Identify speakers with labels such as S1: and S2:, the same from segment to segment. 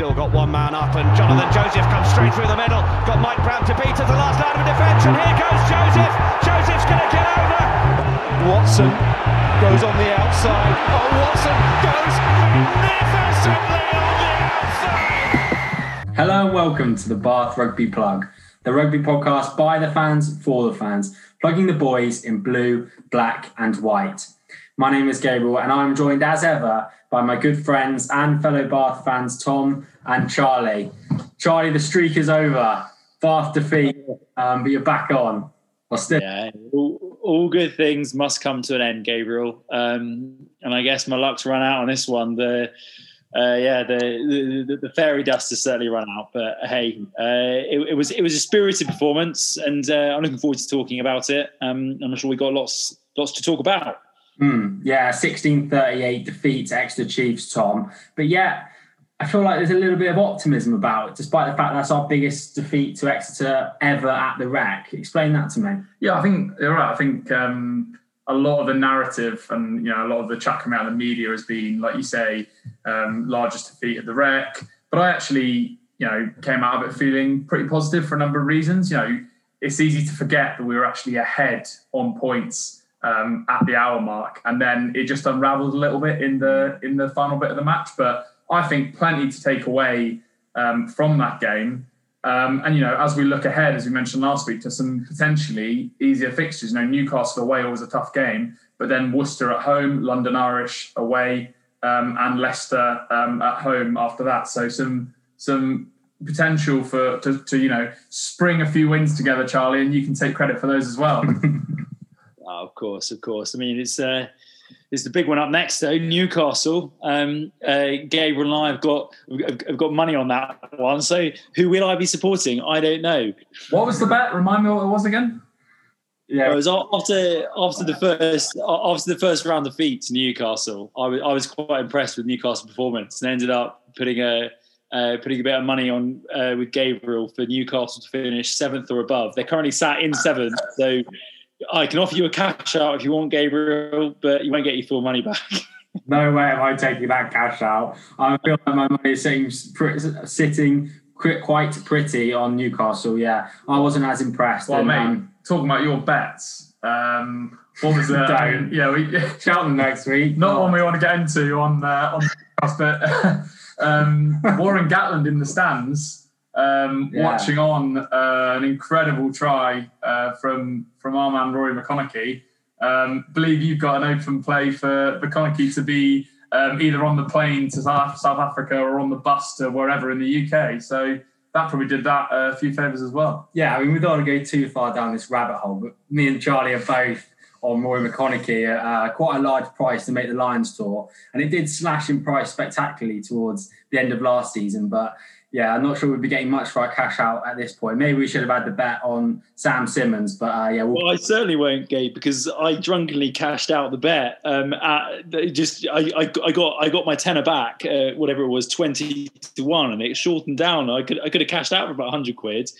S1: still got one man up, and Jonathan Joseph comes straight through the middle. Got Mike Brown to beat at the last line of defence, and here goes Joseph. Joseph's going to get over. Watson goes on the outside. Oh, Watson goes magnificently on the outside.
S2: Hello and welcome to the Bath Rugby Plug, the rugby podcast by the fans for the fans, plugging the boys in blue, black, and white. My name is Gabriel, and I'm joined as ever by my good friends and fellow Bath fans, Tom and Charlie. Charlie, the streak is over. Bath defeat, um, but you're back on. Still,
S3: Yeah, all, all good things must come to an end, Gabriel. Um, and I guess my luck's run out on this one. The uh, yeah, the, the the fairy dust has certainly run out. But hey, uh, it, it was it was a spirited performance, and uh, I'm looking forward to talking about it. Um, I'm sure we got lots lots to talk about.
S2: Mm, yeah, 1638 defeat to Exeter Chiefs, Tom. But yeah, I feel like there's a little bit of optimism about it, despite the fact that's our biggest defeat to Exeter ever at the Rec. Explain that to me.
S4: Yeah, I think you're right. I think um, a lot of the narrative and you know a lot of the chat coming out of the media has been, like you say, um, largest defeat at the Rec. But I actually, you know, came out of it feeling pretty positive for a number of reasons. You know, it's easy to forget that we were actually ahead on points um, at the hour mark, and then it just unravelled a little bit in the in the final bit of the match. But I think plenty to take away um, from that game. Um, and you know, as we look ahead, as we mentioned last week, to some potentially easier fixtures. You know, Newcastle away always a tough game, but then Worcester at home, London Irish away, um, and Leicester um, at home after that. So some some potential for to, to you know spring a few wins together, Charlie, and you can take credit for those as well.
S3: Oh, of course, of course. I mean, it's uh, it's the big one up next though. Newcastle. Um, uh, Gabriel and I have got have got money on that one. So who will I be supporting? I don't know.
S4: what was the bet? Remind me what it was again.
S3: Yeah, it was after after the first after the first round of defeat to Newcastle. I was I was quite impressed with Newcastle performance and ended up putting a uh, putting a bit of money on uh, with Gabriel for Newcastle to finish seventh or above. They're currently sat in seventh, so I can offer you a cash out if you want, Gabriel, but you won't get your full money back.
S2: No way am I taking that cash out. I feel like my money is sitting, sitting quite pretty on Newcastle. Yeah, I wasn't as impressed.
S4: Well,
S2: and,
S4: mate,
S2: um,
S4: talking about your bets. Um, what was it?
S2: Don't.
S4: yeah, we,
S2: Cheltenham next week.
S4: not one we want to get into on uh, on the podcast, but um, Warren Gatland in the stands, um,
S2: Yeah.
S4: watching on uh, an incredible try uh, from from our man Ruaridh McConnochie. Um, believe you've got an open play for McConnochie to be um, either on the plane to South, South Africa or on the bus to wherever in the UK. So that probably did that uh, a few favours as well.
S2: Yeah, I mean, we don't want to go too far down this rabbit hole, but me and Charlie are both on Roy McConnochie at uh, quite a large price to make the Lions tour. And it did slash in price spectacularly towards the end of last season. But yeah, I'm not sure we'd be getting much for our cash out at this point. Maybe we should have had the bet on Sam Simmonds, but uh, yeah, we'll,
S3: Well, I certainly won't, Gabe, because I drunkenly cashed out the bet. Um, just I, I, I got I got my tenner back, uh, whatever it was, twenty to one, and it shortened down. I could I could have cashed out for about hundred quid,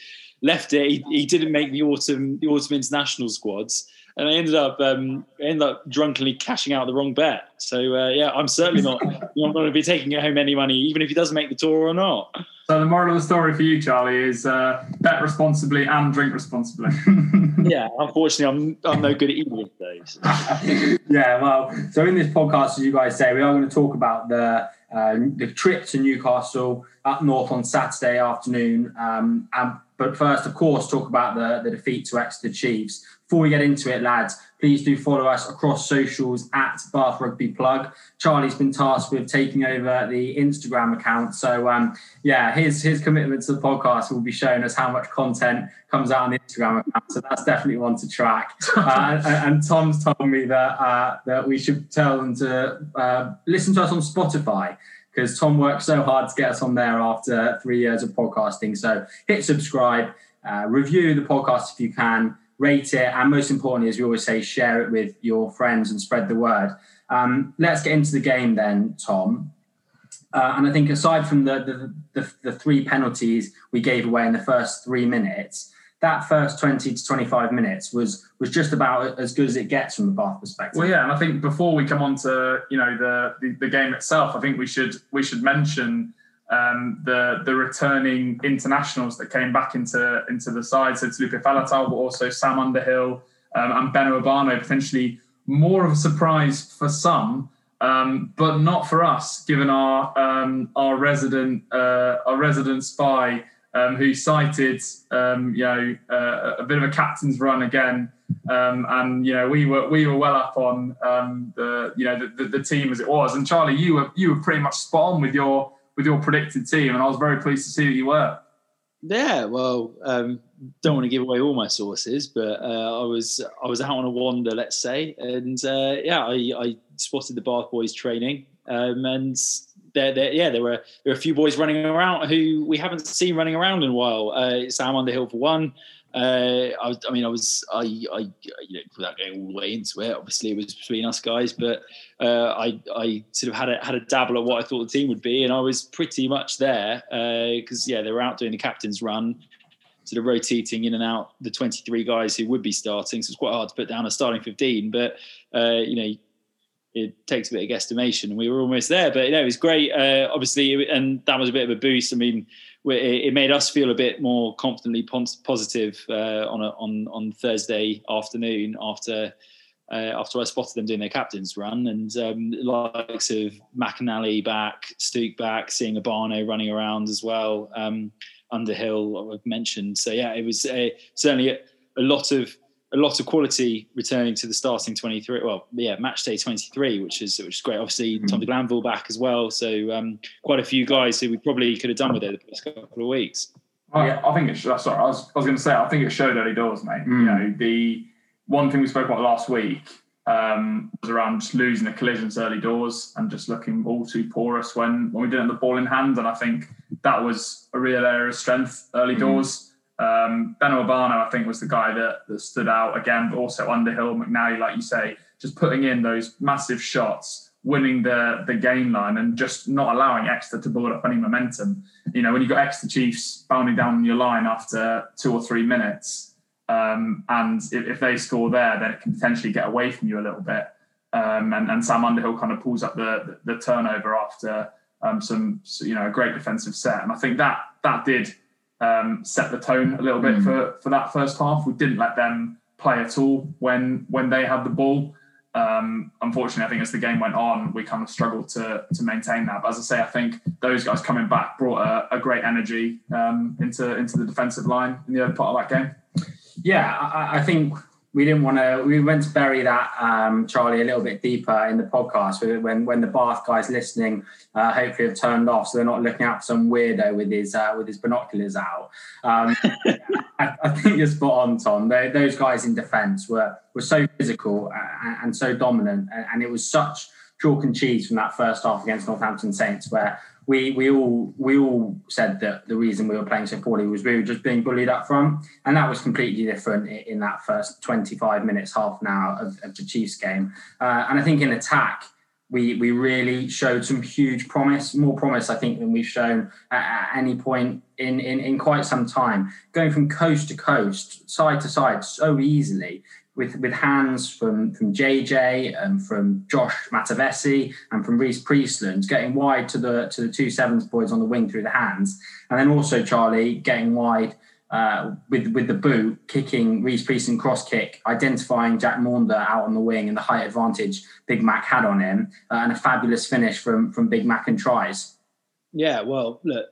S3: left it. He, he didn't make the autumn the autumn international squads, and I ended up um, ended up drunkenly cashing out the wrong bet. So uh, yeah, I'm certainly not not going to be taking home any money, even if he does make the tour or not.
S4: So the moral of the story for you, Charlie, is uh, bet responsibly and drink responsibly.
S3: Yeah, unfortunately, I'm I'm no good at either of those.
S2: yeah, well, so in this podcast, as you guys say, we are going to talk about the uh, the trip to Newcastle up north on Saturday afternoon. Um, and, but first, of course, talk about the, the defeat to Exeter Chiefs. Before we get into it, lads, please do follow us across socials at Bath Rugby Plug. Charlie's been tasked with taking over the Instagram account. So, um, yeah, his, his commitment to the podcast will be showing us how much content comes out on the Instagram account. So that's definitely one to track. Uh, and, and Tom's told me that uh, that we should tell them to uh, listen to us on Spotify because Tom worked so hard to get us on there after three years of podcasting. So hit subscribe, uh, review the podcast if you can, rate it, and most importantly, as we always say, share it with your friends and spread the word. Um, let's get into the game then, Tom. Uh, and I think aside from the, the, the, the three penalties we gave away in the first three minutes, that first 20 to 25 minutes was was just about as good as it gets from the Bath perspective.
S4: Well, yeah, and I think before we come on to you know the the, the game itself, I think we should we should mention um, the the returning internationals that came back into into the side. So it's Lupe Faletau, but also Sam Underhill um, and Beno Obano, potentially more of a surprise for some, um, but not for us, given our um, our resident uh, our resident spy um, who cited um, you know uh, a bit of a captain's run again. And you know we were we were well up on the you know the, the, the, team as it was. And Charlie, you were you were pretty much spot on with your with your predicted team, and I was very pleased to see that you were.
S3: Yeah, well, um, don't want to give away all my sources, but uh, I was I was out on a wander, let's say, and uh, yeah, I, I, spotted the Bath boys training, um, and there, there, yeah, there were there were a few boys running around who we haven't seen running around in a while. Uh, Sam Underhill for one, uh, I, I, mean, I was, I, I, you know, without going all the way into it, obviously it was between us guys, but uh, I, I sort of had a had a dabble at what I thought the team would be, and I was pretty much there because uh, yeah, they were out doing the captain's run, sort of rotating in and out the 23 guys who would be starting. So it's quite hard to put down a starting 15, but uh, you know, it takes a bit of guesstimation, and we were almost there. But you know, it was great, uh, obviously, and that was a bit of a boost. I mean it made us feel a bit more confidently positive uh, on a, on on Thursday afternoon after uh, after I spotted them doing their captain's run and um, likes of McNally back, Stuke back, seeing Obano running around as well, um, Underhill I've mentioned. So yeah, it was a, certainly a, a lot of a lot of quality returning to the starting 23 well yeah match day 23 which is which is great. Obviously mm-hmm. tom de glanville back as well. So um, quite a few guys who we probably could have done with it the past couple of weeks.
S4: Oh, yeah i think it's sorry i was, I was going to say i think it showed early doors mate. Mm. you know the one thing we spoke about last week um, was around just losing the collisions early doors and just looking all too porous when when we didn't have the ball in hand. And i think that was a real area of strength early mm. doors um, Beno Obano, I think, was the guy that, that stood out again, but also Underhill, McNally, like you say, just putting in those massive shots, winning the the gain line, and just not allowing Exeter to build up any momentum. You know, when you've got Exeter Chiefs bounding down your line after two or three minutes, um, and if, if, they score there, then it can potentially get away from you a little bit. Um, and, and, Sam Underhill kind of pulls up the the, the turnover after um, some, you know, a great defensive set, and I think that that did um, set the tone a little bit mm. for for that first half. We didn't let them play at all when when they had the ball. Um, unfortunately, I think as the game went on, we kind of struggled to to maintain that. But as I say, I think those guys coming back brought a, a great energy um, into into the defensive line in the other part of that game.
S2: Yeah, I, I think we didn't want to. We went to bury that, um, Charlie, a little bit deeper in the podcast. When when the Bath guys listening, uh, hopefully have turned off, so they're not looking out for some weirdo with his uh, with his binoculars out. Um, I, I, think you're spot on, Tom. They, those guys in defence were were so physical and, and so dominant, and, and it was such chalk and cheese from that first half against Northampton Saints, where we we all we all said that the reason we were playing so poorly was we were just being bullied up front, and that was completely different in that first 25 minutes, half an hour of, of the Chiefs game. Uh, and I think in attack, we we really showed some huge promise, more promise I think than we've shown at, at any point in, in in quite some time. Going from coast to coast, side to side, so easily with with hands from from JJ and from Josh Matavesi and from Rhys Priestland getting wide to the to the two sevens boys on the wing through the hands, and then also Charlie getting wide uh, with with the boot, kicking Rhys Priestland cross kick, identifying Jack Maunder out on the wing and the height advantage Big Mac had on him, uh, and a fabulous finish from from Big Mac and tries.
S3: Yeah, well, look,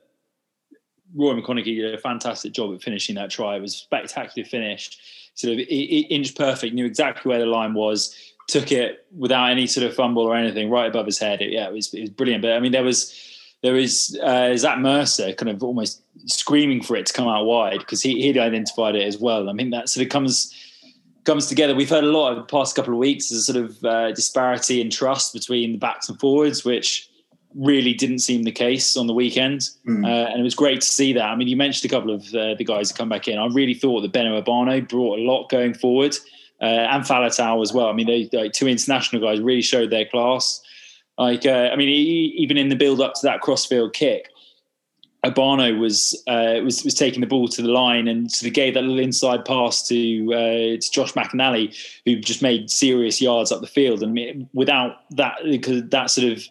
S3: Roy McConnochie did a fantastic job at finishing that try. It was a spectacular finish sort of inch perfect, knew exactly where the line was, took it without any sort of fumble or anything, right above his head. It, yeah, it was, it was brilliant. But I mean, there was there is uh, Zach Mercer kind of almost screaming for it to come out wide because he, he'd identified it as well. I mean, that sort of comes comes together. We've heard a lot over the past couple of weeks. There's a sort of uh, disparity in trust between the backs and forwards, which really didn't seem the case on the weekend. Mm. Uh, and it was great to see that. I mean, you mentioned a couple of uh, the guys that come back in. I really thought that Beno Obano brought a lot going forward uh, and Faletau as well. I mean, they, like, two international guys really showed their class. Like, uh, I mean, he, even in the build up to that crossfield kick, Obano was uh, was was taking the ball to the line and sort of gave that little inside pass to uh, to Josh McNally, who just made serious yards up the field. And without that, because that sort of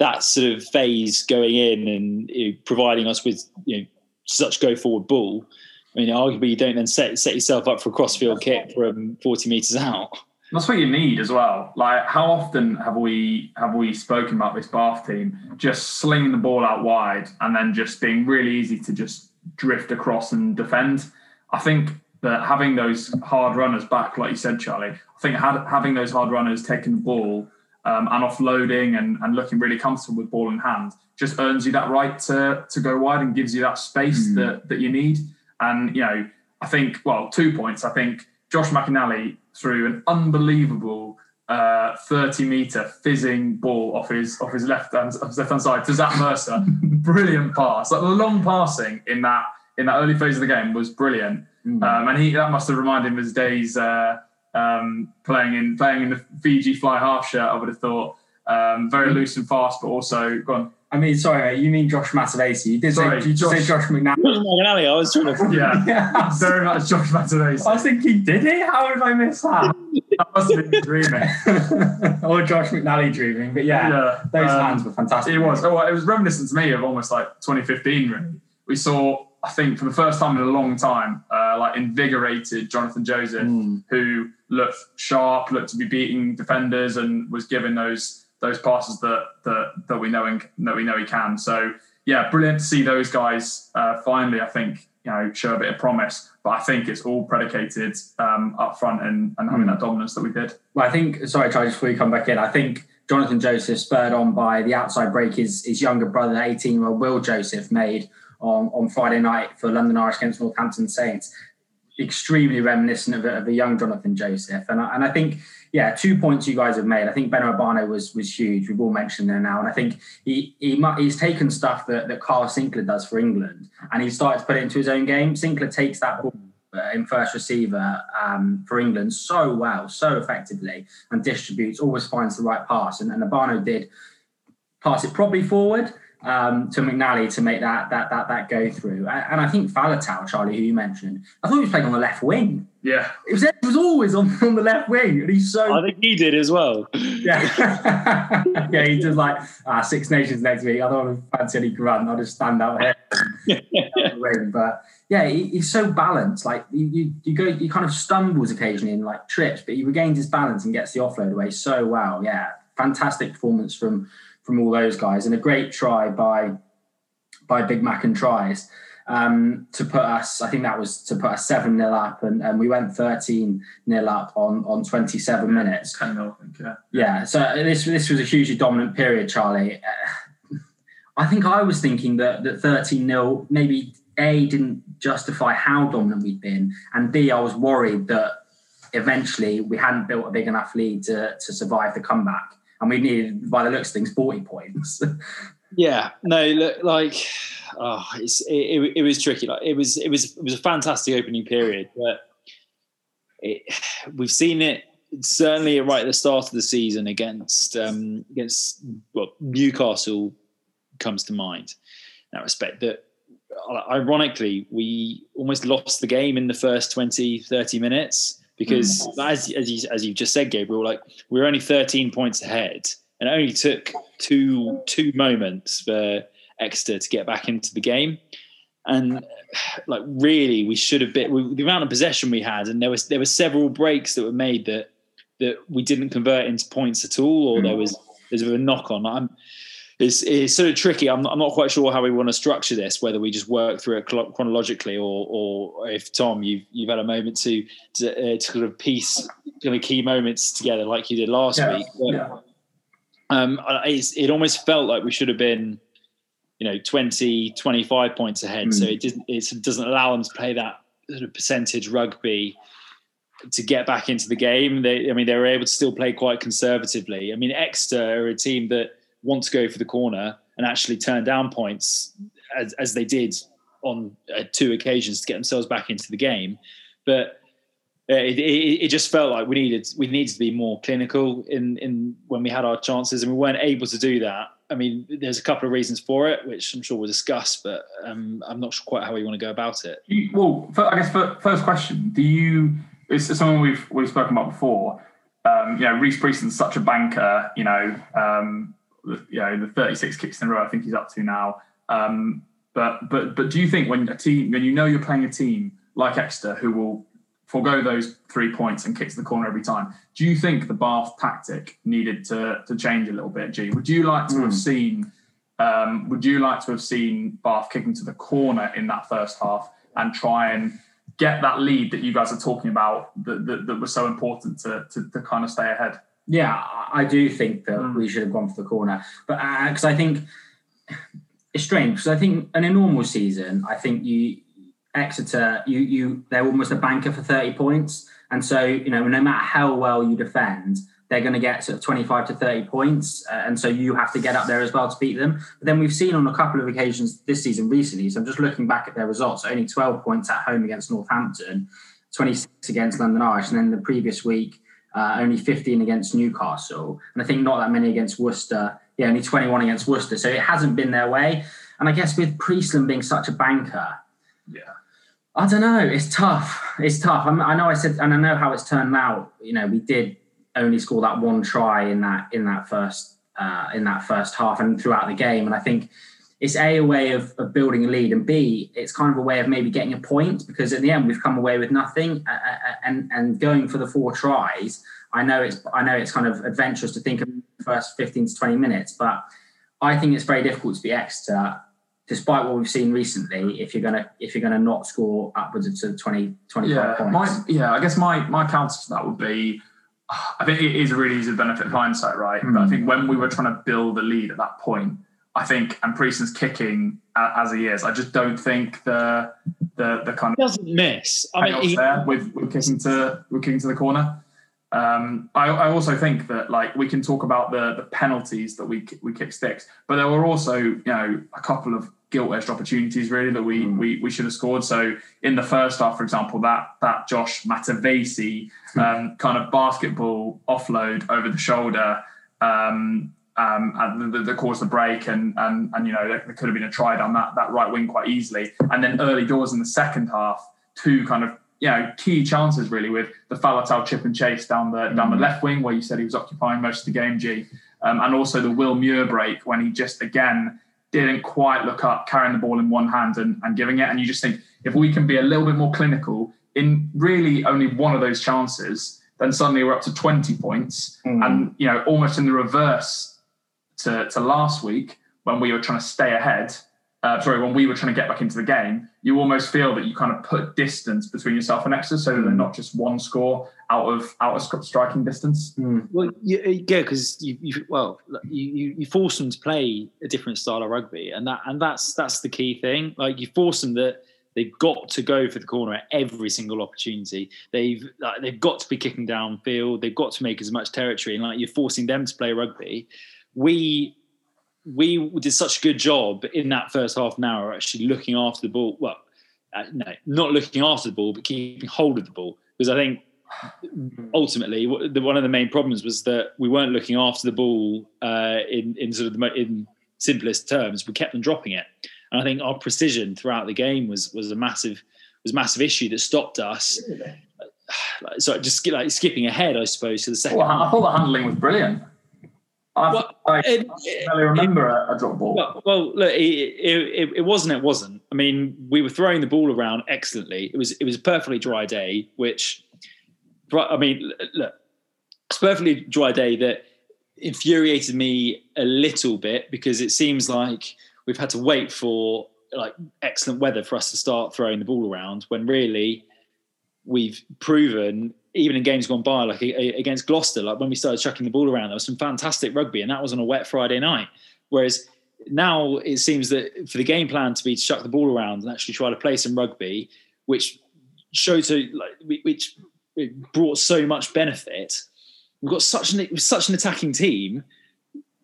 S3: that sort of phase going in and you know, providing us with you know such go forward ball. I mean, arguably you don't then set set yourself up for a crossfield kick from forty meters out.
S4: That's what you need as well. Like, how often have we have we spoken about this Bath team just slinging the ball out wide and then just being really easy to just drift across and defend? I think that having those hard runners back, like you said, Charlie, I think having those hard runners taking the ball um, and offloading and, and looking really comfortable with ball in hand just earns you that right to to go wide and gives you that space mm. that that you need. And you know, I think well, two points. I think Josh McNally threw an unbelievable uh, 30 meter fizzing ball off his off his left hand left hand side to Zach Mercer. brilliant pass. Like the long passing in that in that early phase of the game was brilliant. Mm. Um, and he that must have reminded him of his days uh, um, playing in playing in the Fiji fly half shirt. I would have thought um, very mm. loose and fast, but also gone.
S2: I mean, sorry, you mean Josh Matavesi. You did sorry, say, you Josh, say Josh McNally.
S3: McNally, I was trying to.
S4: Yeah, yeah. very much Josh Matavesi.
S2: I was thinking, did he? How did I miss that?
S4: that must have been dreaming.
S2: or Josh McNally dreaming. But yeah, yeah those um, hands were fantastic.
S4: It was. Oh, it was reminiscent to me of almost like 2015, really. We saw, I think, for the first time in a long time, uh, like invigorated Jonathan Joseph, mm. who looked sharp, looked to be beating defenders, and was given those those passes that that that we know and that we know he can. So yeah, brilliant to see those guys uh, finally. I think you know show a bit of promise, but I think it's all predicated um, up front and, and having mm. that dominance that we did.
S2: Well, I think sorry, Charlie, before you come back in, I think Jonathan Joseph spurred on by the outside break his his younger brother, eighteen year old Will Joseph, made on on Friday night for London Irish against Northampton Saints. Extremely reminiscent of a, of a young Jonathan Joseph, and I, and I think yeah, two points you guys have made. I think Ben Obano was was huge. We've all mentioned there now, and I think he, he he's taken stuff that that Kyle Sinckler does for England, and he started to put it into his own game. Sinckler takes that ball uh, in first receiver um, for England so well, so effectively, and distributes. Always finds the right pass, and, and Obano did pass it probably forward um, to McNally to make that that that that go through. And I think Faletau, Charlie, who you mentioned, I thought he was playing on the left wing.
S4: Yeah,
S2: it was, it was always on, on the left wing, and he's so.
S3: I think he did as well.
S2: Yeah, yeah, he does like uh, Six Nations next week. I don't fancy any grunt. I'll just stand out here. but yeah, he, he's so balanced. Like you, you, you go, he kind of stumbles occasionally in like trips, but he regains his balance and gets the offload away so well. Yeah, fantastic performance from from all those guys, and a great try by by Big Mac and tries um, to put us. I think that was to put us seven 0 up, and, and we went thirteen 0 up on on twenty seven minutes.
S4: Ten 0 I think. Yeah.
S2: Yeah. So this this was a hugely dominant period, Charlie. Uh, I think I was thinking that that thirteen 0 maybe a didn't justify how dominant we'd been, and b I was worried that eventually we hadn't built a big enough lead to to survive the comeback and we needed, by the looks of things, forty points.
S3: yeah, no, look, like oh, it's it, it, it, was tricky. Like it was it was it was a fantastic opening period, but it, we've seen it certainly right at the start of the season against um, against well Newcastle comes to mind in that respect that ironically we almost lost the game in the first 20 30 minutes because mm. as as you, as you just said, Gabriel, like we are only 13 points ahead, and it only took two two moments for Exeter to get back into the game. And like really, we should have been we, the amount of possession we had, and there was there were several breaks that were made that that we didn't convert into points at all, or there mm. was there's a a knock on. I'm it's, it's sort of tricky. I'm not, I'm not quite sure how we want to structure this, whether we just work through it chronologically or, or if Tom, you've, you've had a moment to, to, uh, to sort of piece kind of key moments together like you did last
S2: yeah,
S3: week.
S2: But, yeah.
S3: um, it almost felt like we should have been, you know, 20, 25 points ahead. Mm. So it doesn't, it doesn't allow them to play that sort of percentage rugby to get back into the game. They, I mean, they were able to still play quite conservatively. I mean, Exeter are a team that want to go for the corner and actually turn down points as, as they did on uh, two occasions to get themselves back into the game. But uh, it, it, it, just felt like we needed we needed to be more clinical in in when we had our chances, and we weren't able to do that. I mean, there's a couple of reasons for it, which I'm sure we'll discuss, but um, I'm not sure quite how we want to go about it.
S4: well, I guess first question: Do you? It's something we've we've spoken about before. Um, you know, Rhys Priestland's such a banker. You know, um, you know the 36 kicks in a row. I think he's up to now. Um, but but but do you think when a team when you know you're playing a team like Exeter who will forego those three points and kicks the corner every time, do you think the Bath tactic needed to to change a little bit? G, would you like to mm. have hmm. seen? Um, would you like to have seen Bath kicking to the corner in that first half and try and get that lead that you guys are talking about that, that, that was so important to, to, to kind of stay ahead?
S2: Yeah, I do think that mm. we should have gone for the corner, but because uh, I think it's strange because I think in a normal season, I think you Exeter, you you they're almost a banker for thirty points, and so you know no matter how well you defend, they're going to get sort of twenty five to thirty points, uh, and so you have to get up there as well to beat them. But then we've seen on a couple of occasions this season recently. So I'm just looking back at their results. Only twelve points at home against Northampton, twenty six against London Irish, and then the previous week uh, only 15 against Newcastle, and I think not that many against Worcester. Yeah, only 21 against Worcester. So it hasn't been their way. And I guess with Priestland being such a banker,
S4: yeah,
S2: I don't know. It's tough. It's tough. I, I know I said, and I know how it's turned out. You know, we did only score that one try in that in that first uh, in that first half and throughout the game. And I think it's a, a way of, of, building a lead, and b it's kind of a way of maybe getting a point because at the end we've come away with nothing, and and going for the four tries. I know it's I know it's kind of adventurous to think of the first fifteen to twenty minutes, but I think it's very difficult to be Exeter, despite what we've seen recently. If you're gonna if you're gonna not score upwards of 20, 25
S4: yeah,
S2: points,
S4: my, yeah. I guess my my counter to that would be. I think it is a really easy benefit of hindsight, right? Mm. But I think when we were trying to build a lead at that point, I think, and Priestland's kicking as he is. I just don't think the the the kind
S3: of he doesn't miss.
S4: I mean, he, there with, with kicking to with kicking to the corner. Um, I, I, also think that like we can talk about the the penalties that we we kick sticks, but there were also you know a couple of gilt edged opportunities really that we, mm. we we should have scored. So in the first half, for example, that that Josh Matavesi um, kind of basketball offload over the shoulder. Um, um, and that, caused the break, and and and you know there, there, could have been a try down that that right wing quite easily, and then early doors in the second half, two kind of you know key chances really with the Faletau chip and chase down the mm-hmm. down the mm. left wing where you said he was occupying most of the game, G, um, and also the Will Muir break when he just again didn't quite look up, carrying the ball in one hand and, and giving it, and you just think if we can be a little bit more clinical in really only one of those chances, then suddenly we're up to 20 points, mm. and you know almost in the reverse to, to last week when we were trying to stay ahead. Uh, sorry, when we were trying to get back into the game, you almost feel that you kind of put distance between yourself and Exeter, so that they're not just one score out of out of striking distance.
S3: Mm. Well, yeah, because you, you, well, you, you force them to play a different style of rugby, and that and that's that's the key thing. Like you force them that they've got to go for the corner at every single opportunity. They've like, they've got to be kicking downfield. They've got to make as much territory, and like you're forcing them to play rugby we we did such a good job in that first half an hour actually looking after the ball. Well, uh, no, not looking after the ball, but keeping hold of the ball. Because I think ultimately one of the main problems was that we weren't looking after the ball uh, in in sort of the in simplest terms. We kept on dropping it, and I think our precision throughout the game was was a massive was a massive issue that stopped us. Really? So just like skipping ahead, I suppose, to the second.
S4: Well, I thought the handling was brilliant. I, well, I, it, I remember it, a, drop ball.
S3: Well, well look, it, it, it, wasn't. It wasn't. I mean, we were throwing the ball around excellently. It was it was a perfectly dry day, which, I mean, look, it's a perfectly dry day that infuriated me a little bit because it seems like we've had to wait for like excellent weather for us to start throwing the ball around when really we've proven even in games gone by, like against Gloucester, like when we started chucking the ball around, there was some fantastic rugby, and that was on a wet Friday night. Whereas now it seems that for the game plan to be to chuck the ball around and actually try to play some rugby, which showed to like which brought so much benefit. We've got such an such an attacking team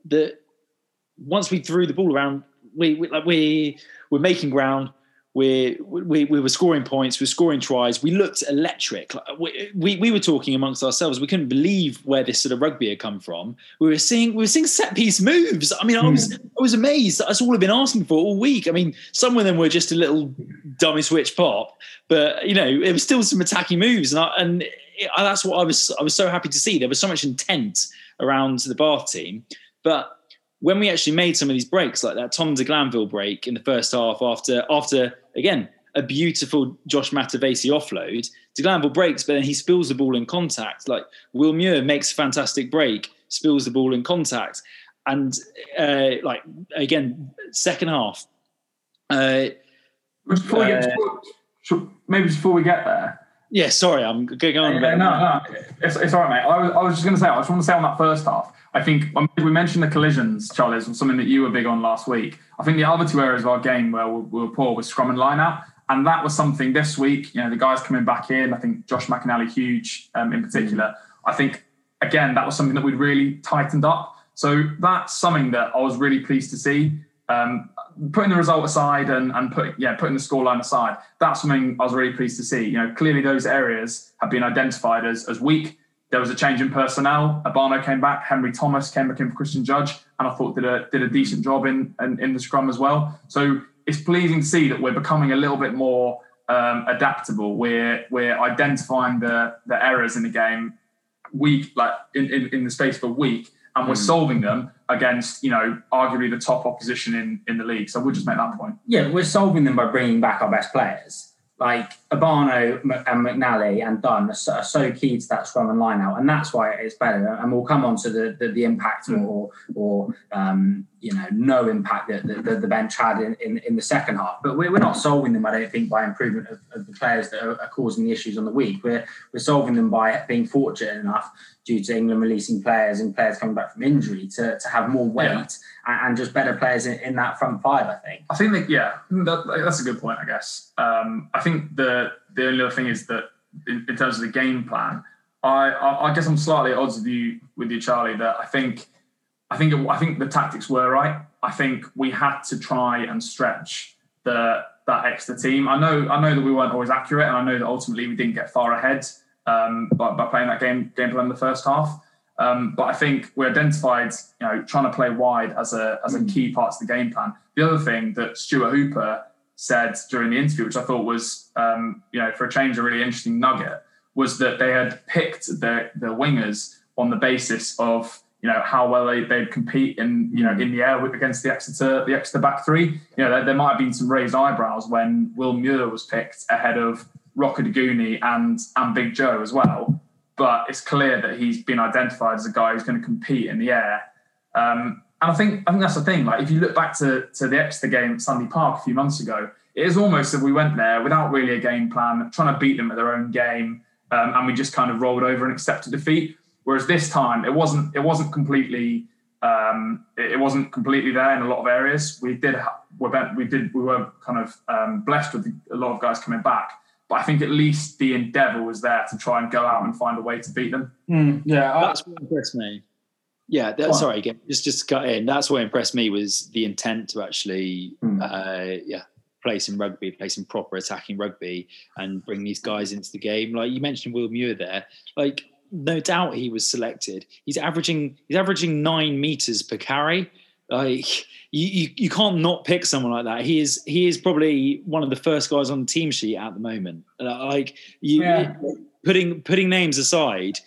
S3: that once we threw the ball around, we, we like we we're making ground we, we, we were scoring points, we were scoring tries. We looked electric. We, we, we were talking amongst ourselves. We couldn't believe where this sort of rugby had come from. We were seeing we were seeing set piece moves. I mean, I was hmm. I was amazed. That's all I've been asking for all week. I mean, some of them were just a little dummy switch pop, but you know, it was still some attacking moves, and I, and it, that's what I was I was so happy to see. There was so much intent around the Bath team, but when we actually made some of these breaks, like that Tom de Glanville break in the first half, after after again a beautiful Josh Matavesi offload, de Glanville breaks, but then he spills the ball in contact. Like Will Muir makes a fantastic break, spills the ball in contact, and uh, like again second half. Uh,
S5: before uh, get, maybe before we get there.
S3: Yeah, sorry, I'm going on.
S5: Yeah, no, no, it's, it's all right, mate. I was, I was just going to say, I just want to say on that first half, I think we mentioned the collisions, Charlie, was something that you were big on last week. I think the other two areas of our game where we were poor was scrum and line out. And that was something this week, you know, the guys coming back in, I think Josh McNally, huge um, in particular. I think, again, that was something that we'd really tightened up. So that's something that I was really pleased to see. Um, putting the result aside and, and putting yeah putting the scoreline aside, that's something I was really pleased to see. You know, clearly those areas have been identified as as weak there was a change in personnel. Obano came back. Henry Thomas came back in for Christian Judge, and I thought did a did a decent job in, in, in the scrum as well. So it's pleasing to see that we're becoming a little bit more um, adaptable. We're we're identifying the the errors in the game week like in, in, in the space of a week, and we're mm. solving them against you know arguably the top opposition in in the league. So we'll just make that point.
S2: Yeah, we're solving them by bringing back our best players like Obano and McNally and Dunn are so, key to that scrum and line out, and that's why it's better. And we'll come on to the the, the impact mm. or or um, you know no impact that the, the, bench had in, in, in, the second half. But we're, we're not solving them, I don't think, by improvement of, of the players that are, are, causing the issues on the week. We're we're solving them by being fortunate enough due to England releasing players and players coming back from injury to, to have more weight yeah. and, and, just better players in, in, that front five. I think.
S4: I think that yeah, that, that's a good point. I guess. Um, I think the the only other thing is that in, in terms of the game plan, I, I, I guess I'm slightly at odds with you with you, Charlie. That I think I think it, I think the tactics were right. I think we had to try and stretch the that Exeter team. I know I know that we weren't always accurate, and I know that ultimately we didn't get far ahead um, by, by, playing that game game plan in the first half. Um, but I think we identified, you know, trying to play wide as a as a mm. key part of the game plan. The other thing that Stuart Hooper said during the interview, which I thought was, um, you know, for a change, a really interesting nugget, was that they had picked the the wingers on the basis of you know how well they they'd compete in you know in the air against the Exeter the Exeter back three. You know, there, there might have been some raised eyebrows when Will Muir was picked ahead of Rokoduguni and and Big Joe as well. But it's clear that he's been identified as a guy who's going to compete in the air. Um, and I think I think that's the thing. Like if you look back to, to the Exeter game at Sandy Park a few months ago, it is almost that we went there without really a game plan, trying to beat them at their own game, um, and we just kind of rolled over and accepted defeat. Whereas this time, it wasn't it wasn't completely um, it, it, wasn't completely there in a lot of areas. We did we did we were kind of um, blessed with a lot of guys coming back, but I think at least the endeavour was there to try and go out and find a way to beat them.
S2: Mm, yeah,
S3: that's what impressed me. Yeah, that, sorry, again, just just cut in. That's what impressed me was the intent to actually, mm. uh, yeah, play some rugby, play some proper attacking rugby, and bring these guys into the game. Like you mentioned, Will Muir there. Like no doubt he was selected. He's averaging he's averaging nine meters per carry. Like you, you, you can't not pick someone like that. He is he is probably one of the first guys on the team sheet at the moment. Uh, like you, yeah. putting putting names aside,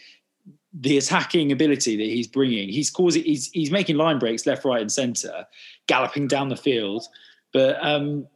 S3: the attacking ability that he's bringing, he's causing he's he's making line breaks left, right, and centre, galloping down the field. But um,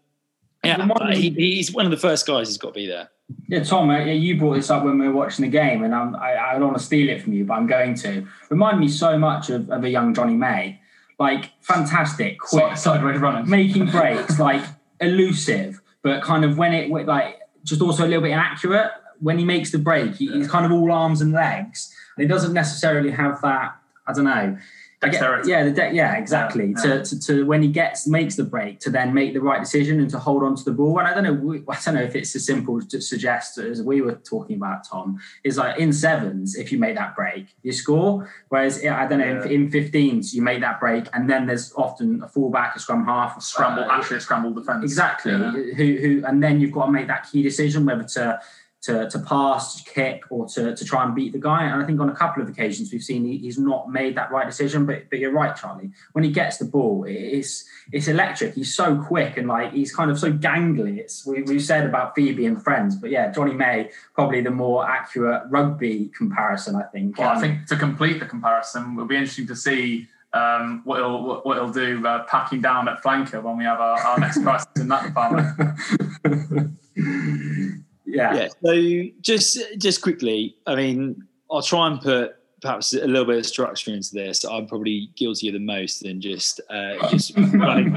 S3: yeah, he, he's one of the first guys who's got to be there.
S2: Yeah, Tom, uh, you brought this up when we were watching the game, and I'm, I, I don't want to steal it from you, but I'm going to. Remind me so much of, of a young Jonny May like fantastic, quick,
S4: sideways running,
S2: making breaks, like elusive, but kind of when it like just also a little bit inaccurate. When he makes the break, he, he's kind of all arms and legs, and he doesn't necessarily have that. I don't know
S4: Dexterity.
S2: Yeah, the de- yeah, exactly. Yeah, to, to, to when he gets makes the break to then make the right decision and to hold on to the ball. And I don't know, I don't know if it's as simple to suggest as we were talking about. Tom is like in sevens, if you make that break, you score. Whereas I don't know, yeah. in 15s you make that break, and then there's often a fullback, a scrum half, a
S4: scramble, uh, actually a scramble defence.
S2: Exactly. Yeah. Who who, and then you've got to make that key decision whether to to, to pass, to kick, or to, to try and beat the guy. And I think on a couple of occasions we've seen he, he's not made that right decision. But but you're right, Charlie. When he gets the ball, it's it's electric. He's so quick and like he's kind of so gangly. It's we, we've said about Phoebe and Friends, but yeah, Jonny May probably the more accurate rugby comparison. I think.
S4: Well, um, I think to complete the comparison, it'll be interesting to see um, what he'll what he'll do uh, packing down at flanker when we have our, our next crisis in that department.
S2: yeah.
S3: Yeah. So just just quickly, I mean, I'll try and put perhaps a little bit of structure into this. I'm probably guilty of the most than just uh, just trying,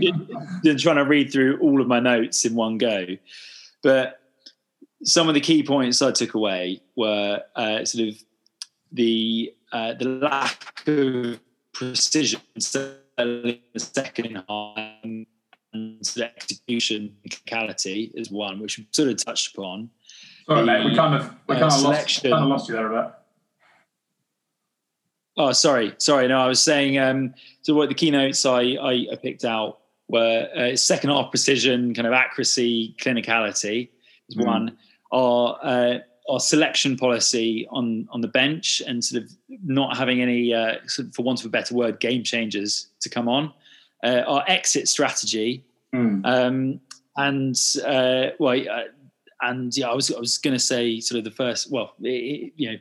S3: than trying to read through all of my notes in one go. But some of the key points I took away were uh, sort of the uh, the lack of precision in the second half and the execution is one, which we sort of touched upon.
S4: Sorry, the, mate, we kind of we kind, uh, of lost, kind of lost you there a bit.
S3: Oh, sorry, sorry. No, I was saying. Um, so, what the keynotes I I, I picked out were uh, second half precision, kind of accuracy, clinicality is mm. one. Our uh, our selection policy on on the bench and sort of not having any, uh, sort of, for want of a better word, game changers to come on. Uh, our exit strategy, mm. um, and uh, well, uh, and yeah, I was I was going to say sort of the first, well, it, you know,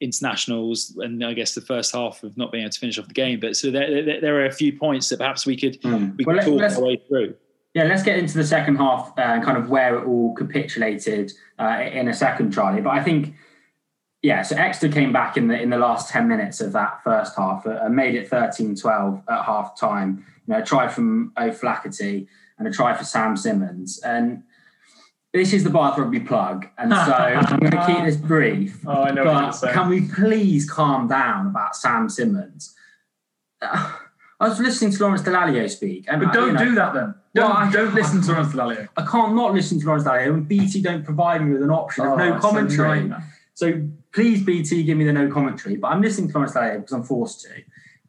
S3: internationals, and I guess the first half of not being able to finish off the game. But so there, there, there are a few points that perhaps we could mm. we well, could talk our way through.
S2: Yeah, let's get into the second half uh, and uh, kind of where it all capitulated uh, in a second, Charlie. But I think, yeah, so Exeter came back in the in the last 10 minutes of that first half uh, and made it 13-12 at half time. You know, a try from O'Flaherty and a try for Sam Simmonds And this is the Bath Rugby plug. And so I'm going to keep this brief.
S4: Oh, I know but
S2: Can we please calm down about Sam Simmonds? Uh, I was listening to Lawrence Dallaglio speak.
S4: And but don't you know, do that then. Don't, well, don't listen to Lawrence Dallaglio.
S2: I can't not listen to Lawrence Dallaglio and BT don't provide me with an option oh, of no commentary. So, please, BT, give me the no commentary. But I'm listening to Lawrence Dallaglio because I'm forced to.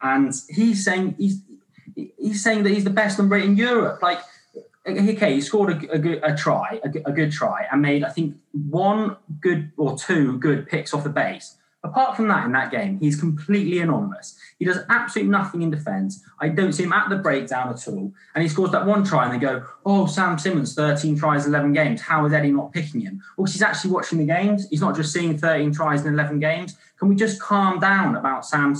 S2: And he's saying he's he's saying that he's the best number eight in Europe. Like, okay, he scored a, a, good, a try, a, a good try, and made I think one good or two good picks off the base. Apart from that, in that game, he's completely anonymous. He does absolutely nothing in defence. I don't see him at the breakdown at all. And he scores that one try, and they go, "Oh, Sam Simmonds, 13 tries, 11 games. How is Eddie not picking him?" Well, he's actually watching the games. He's not just seeing 13 tries in 11 games. Can we just calm down about Sam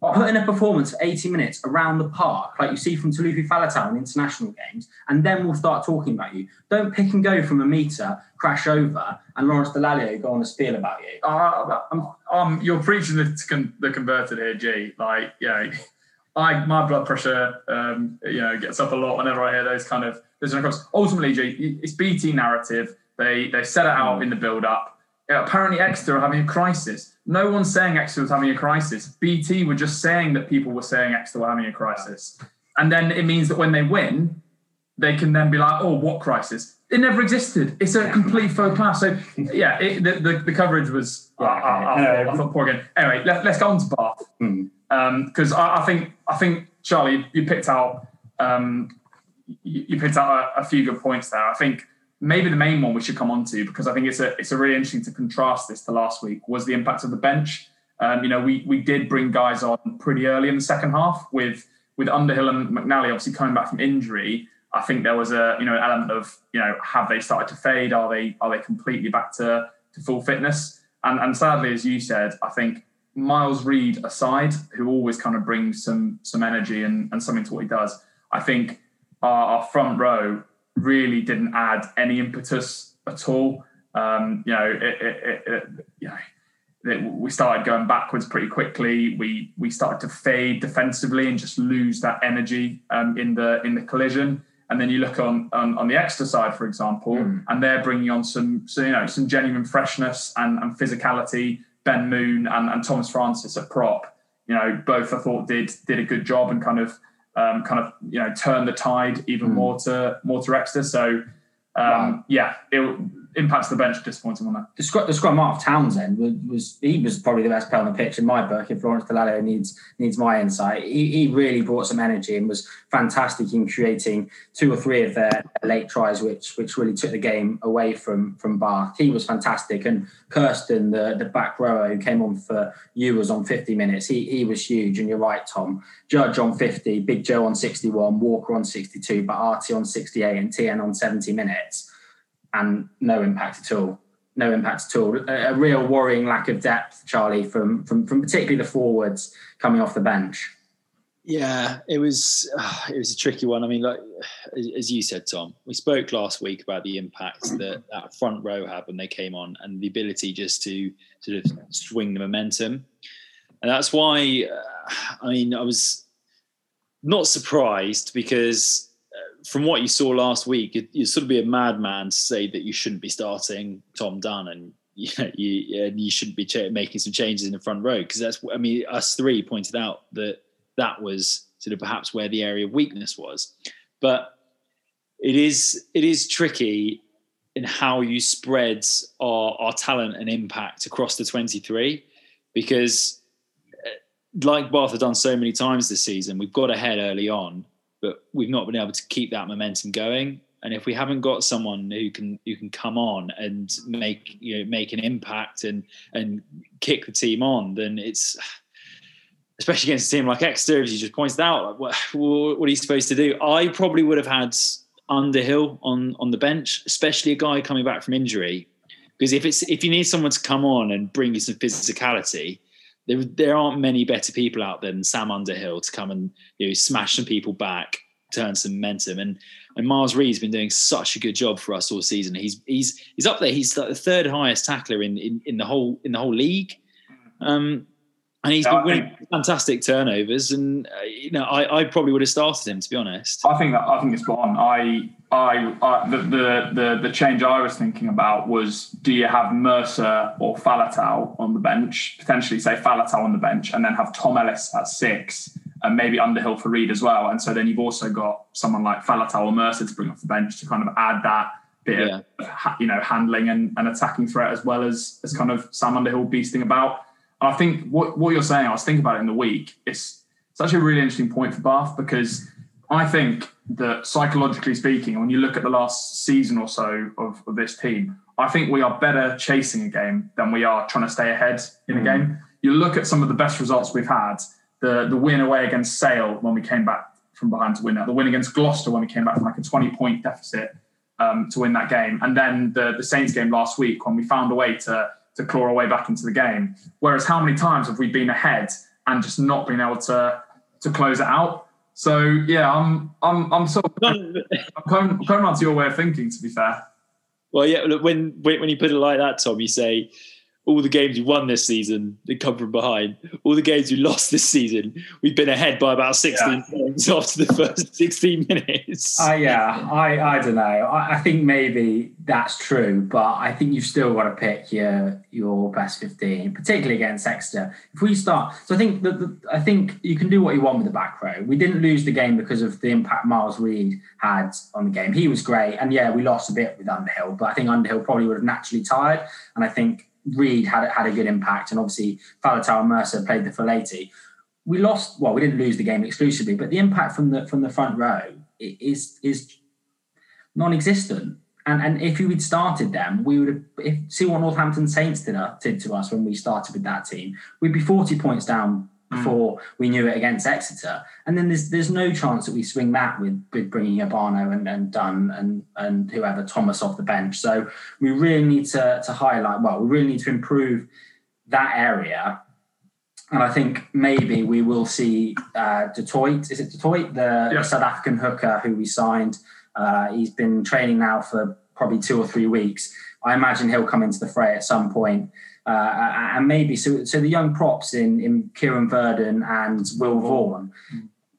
S2: Simmonds? put in a performance for 80 minutes around the park, like you see from Taulupe Faletau in international games, and then we'll start talking about you. Don't pick and go from a meter, crash over, and Lawrence Dallaglio go on a spiel about you.
S4: Uh, um, um, you're preaching the, con- the converted here, G. Like, you know, I my blood pressure, um, you know, gets up a lot whenever I hear those kind of. Ultimately, G, it's BT narrative. They they set it out in the build up apparently Exeter are having a crisis. No one's saying Exeter was having a crisis. BT were just saying that people were saying Exeter were having a crisis. And then it means that when they win, they can then be like, oh, what crisis? It never existed. It's a complete faux pas. So, yeah, it, the, the, the, coverage was, yeah, I, I, I, thought poor again. Anyway, let, us go on to Bath. Because um, I, think, I think, Charlie, you picked out, um, you, you, picked out a, a few good points there. I think maybe the main one we should come on to because I think it's a it's a really interesting to contrast this to last week was the impact of the bench. Um, you know, we we did bring guys on pretty early in the second half with with Underhill and McNally obviously coming back from injury. I think there was a you know element of you know have they started to fade? Are they are they completely back to, to full fitness? And and sadly, as you said, I think Miles Reid aside, who always kind of brings some some energy and, and something to what he does, I think our, our front row really didn't add any impetus at all. Um, you know, it, it, it, you know, we started going backwards pretty quickly. We we started to fade defensively and just lose that energy um, in the in the collision. And then you look on on, on the Exeter side, for example, mm. and they're bringing on some so, you know some genuine freshness and, and physicality. Ben Moon and, and Thomas Francis at prop, you know, both I thought did did a good job and kind of um, kind of you know turn the tide even mm. more to more to Exeter. So um, wow. yeah, it, impacts the bench disappointing on that.
S2: The, the scrum half Townsend was, was, he was probably the best player on the pitch in my book. If Lawrence Dallaglio needs needs my insight, he, he really brought some energy and was fantastic in creating two or three of their late tries, which which really took the game away from from Bath. He was fantastic, and Kirsten, the the back rower who came on for you was on 50 minutes. He he was huge, and you're right, Tom. Judge on 50, Big Joe on 61, Walker on 62, but Artie on 68, and TN on 70 minutes and no impact at all. No impact at all. A, a, real worrying lack of depth, Charlie, from from from particularly the forwards coming off the bench.
S3: Yeah, it was uh, it was a tricky one. I mean, like as you said, Tom, we spoke last week about the impact that that front row had when they came on, and the ability just to sort of swing the momentum, and that's why. Uh, I mean, I was not surprised because from what you saw last week, it, you'd sort of be a madman to say that you shouldn't be starting Tom Dunn and you and you shouldn't be making some changes in the front row because that's. I mean, us three pointed out that that was sort of perhaps where the area of weakness was. But it is it is tricky in how you spread our, our talent and impact across the 23 because uh, like Bath have done so many times this season, we've got ahead early on, but we've not been able to keep that momentum going. And if we haven't got someone who can who can come on and make you know make an impact and and kick the team on, then it's especially against a team like Exeter, as you just pointed out, what, what are you supposed to do? I probably would have had Underhill on on the bench, especially a guy coming back from injury, because if it's if you need someone to come on and bring you some physicality, there there aren't many better people out there than Sam Underhill to come and you know smash some people back, turn some momentum, and and Miles Reid's been doing such a good job for us all season. He's he's he's up there. He's like the third highest tackler in in, in the whole in the whole league. Um, and he's been winning fantastic turnovers. And uh, you know, I, I, probably would have started him to be honest.
S4: I think that I think it's on. I, I, I the, the, the the change I was thinking about was: do you have Mercer or Faletau on the bench? Potentially, say Faletau on the bench, and then have Tom Ellis at six, and maybe Underhill for Reid as well. And so then you've also got someone like Faletau or Mercer to bring off the bench to kind of add that bit yeah. of you know handling and, and attacking threat as well as as kind of Sam Underhill beasting about. and I think what, what you're saying, I was thinking about it in the week, it's such a really interesting point for Bath because I think that psychologically speaking, when you look at the last season or so of, of this team, I think we are better chasing a game than we are trying to stay ahead in mm. a game. You look at some of the best results we've had, the, the win away against Sale when we came back from behind to win that, the win against Gloucester when we came back from like a 20 point deficit um, to win that game, and then the, the Saints game last week when we found a way to to claw our way back into the game. Whereas how many times have we been ahead and just not been able to to close it out? So yeah, I'm I'm I'm sort of I'm coming, coming around to your way of thinking. To be fair.
S3: Well, yeah. When when you put it like that, Tom, you say all the games we won this season, they come from behind. All the games we lost this season, we've been ahead by about 16 yeah. points after the first 16 minutes.
S2: Uh, yeah, I, I don't know. I, I, think maybe that's true, but I think you've still got to pick your your best 15, particularly against Exeter. If we start, so I think that I think you can do what you want with the back row. We didn't lose the game because of the impact Miles Reid had on the game. He was great, and yeah, we lost a bit with Underhill, but I think Underhill probably would have naturally tired, and I think Reid had had a good impact, and obviously Faletau and Mercer played the eighty. We lost. Well, we didn't lose the game exclusively, but the impact from the from the front row is is non-existent. And and if you had started them, we would have if, see what Northampton Saints did, uh, did to us when we started with that team. We'd be forty points down Mm. before we knew it against Exeter. And then there's there's no chance that we swing that with, with bringing Obano and, and Dunn and, and whoever, Thomas off the bench. So we really need to, to highlight, well, we really need to improve that area. And I think maybe we will see uh, du Toit. Is it du Toit, the. South African hooker who we signed? Uh, he's been training now for probably two or three weeks. I imagine he'll come into the fray at some point. Uh, and maybe so. So the young props in in Kieran Verdon and Will Vaughan.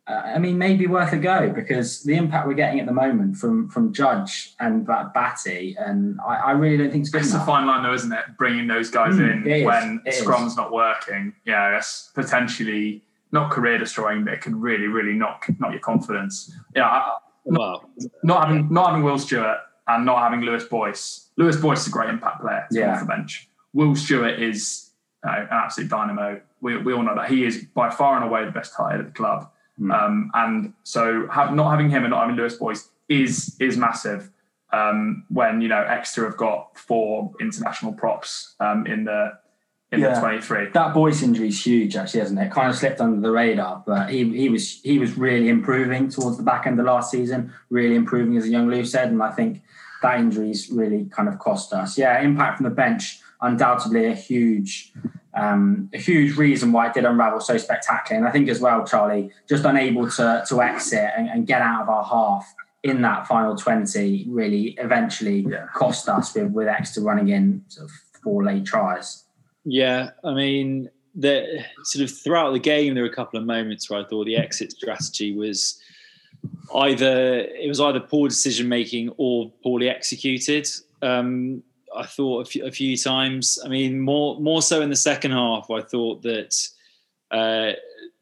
S2: Uh, I mean, maybe worth a go because the impact we're getting at the moment from from Judge and that Batty, and I, I really don't think it's good.
S4: It's enough. a fine line, though, isn't it? Bringing those guys mm, in when Scrum's not working, yeah, that's potentially not career destroying, but it could really, really knock knock your confidence. Yeah, I, not, not having not having Will Stuart and not having Lewis Boyce. Lewis Boyce is a great impact player yeah. off the bench. Will Stuart is uh, an absolute dynamo. We, we all know that he is by far and away the best tight at the club. Mm. Um, and so have, not having him and not having Lewis Boyce is is massive. Um, when you know Exeter have got four international props um, in the in yeah. the 23.
S2: That Boyce injury is huge, actually, hasn't it? Kind of slipped under the radar, but he he was he was really improving towards the back end of last season, really improving as a young Lou said, and I think that injury's really kind of cost us. Yeah, impact from the bench undoubtedly a huge
S6: um, a huge reason why it did unravel so spectacularly. And I think as well, Charlie, just unable to to exit and, and get out of our half in that final 20 really eventually yeah. cost us with, with Exeter running in sort of four late tries.
S3: Yeah, I mean, the sort of throughout the game, there were a couple of moments where I thought the exit strategy was either it was either poor decision making or poorly executed. Um, I thought a few, a few, times. I mean, more more so in the second half. I thought that uh,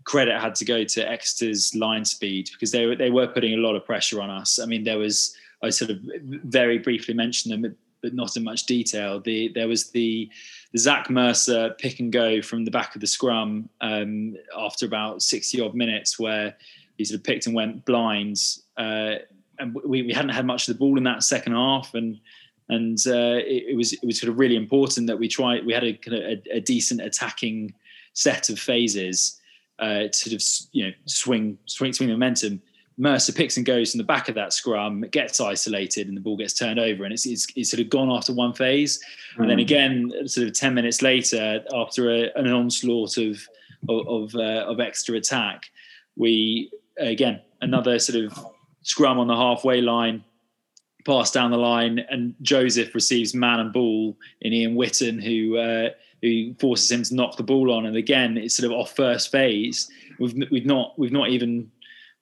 S3: credit had to go to Exeter's line speed because they were they were putting a lot of pressure on us. I mean, there was I sort of very briefly mentioned them, but not in much detail. The there was the the Zach Mercer pick and go from the back of the scrum um, after about sixty odd minutes, where he sort of picked and went blinds, uh, and we, we hadn't had much of the ball in that second half, and and uh, it, it, was it was sort of really important that we tried. We had a kind of a, a decent attacking set of phases uh, to sort of you know swing swing swing momentum. Mercer picks and goes from the back of that scrum, gets isolated, and the ball gets turned over, and it's, it's, it's sort of gone after one phase, mm. and then hmm. again, sort of ten minutes later, after a, an onslaught of of of, uh, of Exeter attack, we again another sort of scrum on the halfway line, pass down the line, and Joseph receives man and ball in Ian Whitten, who uh, who forces him to knock the ball on. And again, it's sort of off first phase. We've we've not we've not even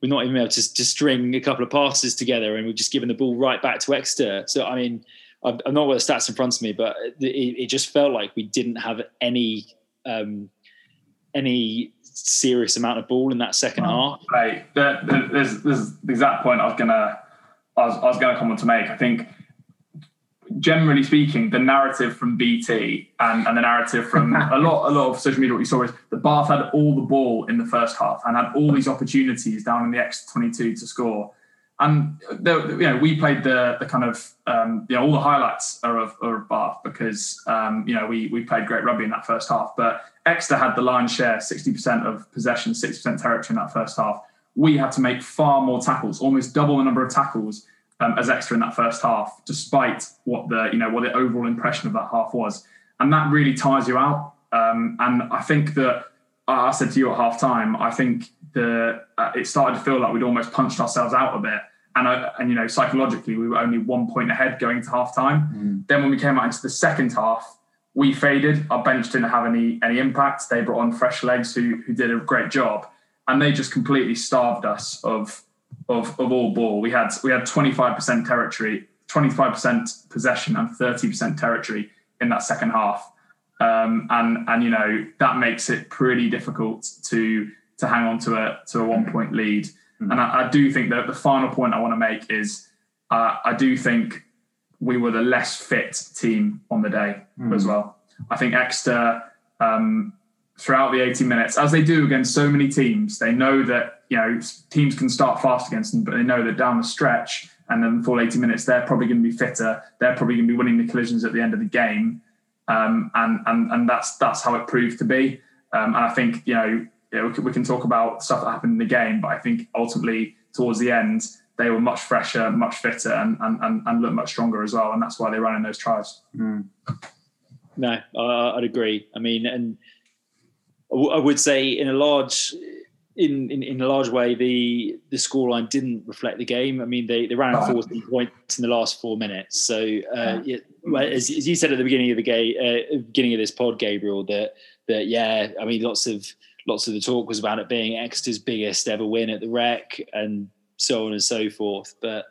S3: we've not even been able to, to string a couple of passes together, and we've just given the ball right back to Exeter. So I mean, I've, I've not got the stats in front of me, but it, it just felt like we didn't have any um, any serious amount of ball in that second oh, half.
S4: Right, there, there's, there's the exact point I was gonna I was, I was gonna come on to make. I think generally speaking, the narrative from BT and, and the narrative from a lot a lot of social media, what you saw is the Bath had all the ball in the first half and had all these opportunities down in the X twenty two to score. And the, you know, we played the the kind of um, you know all the highlights are of, are of Bath because um, you know we we played great rugby in that first half. But Exeter had the lion's share, sixty percent of possession, sixty percent territory in that first half. We had to make far more tackles, almost double the number of tackles um, as Exeter in that first half, despite what the you know what the overall impression of that half was, and that really tires you out. Um, and I think that I said to you at half time, I think the uh, it started to feel like we'd almost punched ourselves out a bit. And, I, and you know psychologically we were only one point ahead going to half time. Mm. Then when we came out into the second half, we faded. Our bench didn't have any any impact. They brought on fresh legs who who did a great job, and they just completely starved us of of, of all ball. We had we had 25% territory, 25% possession, and 30% territory in that second half. Um, and and you know that makes it pretty difficult to to hang on to a to a one point lead. Mm-hmm. And I, I, do think that the final point I want to make is uh, I do think we were the less fit team on the day mm-hmm. as well. I think Exeter um, throughout the 80 minutes, as they do against so many teams, they know that you know teams can start fast against them, but they know that down the stretch and then full 80 minutes, they're probably going to be fitter. They're probably going to be winning the collisions at the end of the game, um, and and and that's that's how it proved to be. Um, and I think you know, we, can, talk about stuff that happened in the game, but I think ultimately towards the end they were much fresher, much fitter, and and and, and looked much stronger as well, and that's why they ran in those tries. Mm.
S3: No, I'd agree. I mean, and I would say in a large in, in, in a large way, the the scoreline didn't reflect the game. I mean, they, they ran out 14 points in the last four minutes. So, uh, yeah, as, as, you said at the beginning of the game, uh, beginning of this pod, Gabriel, that that yeah, I mean, lots of lots of the talk was about it being Exeter's biggest ever win at the Rec, and so on and so forth. But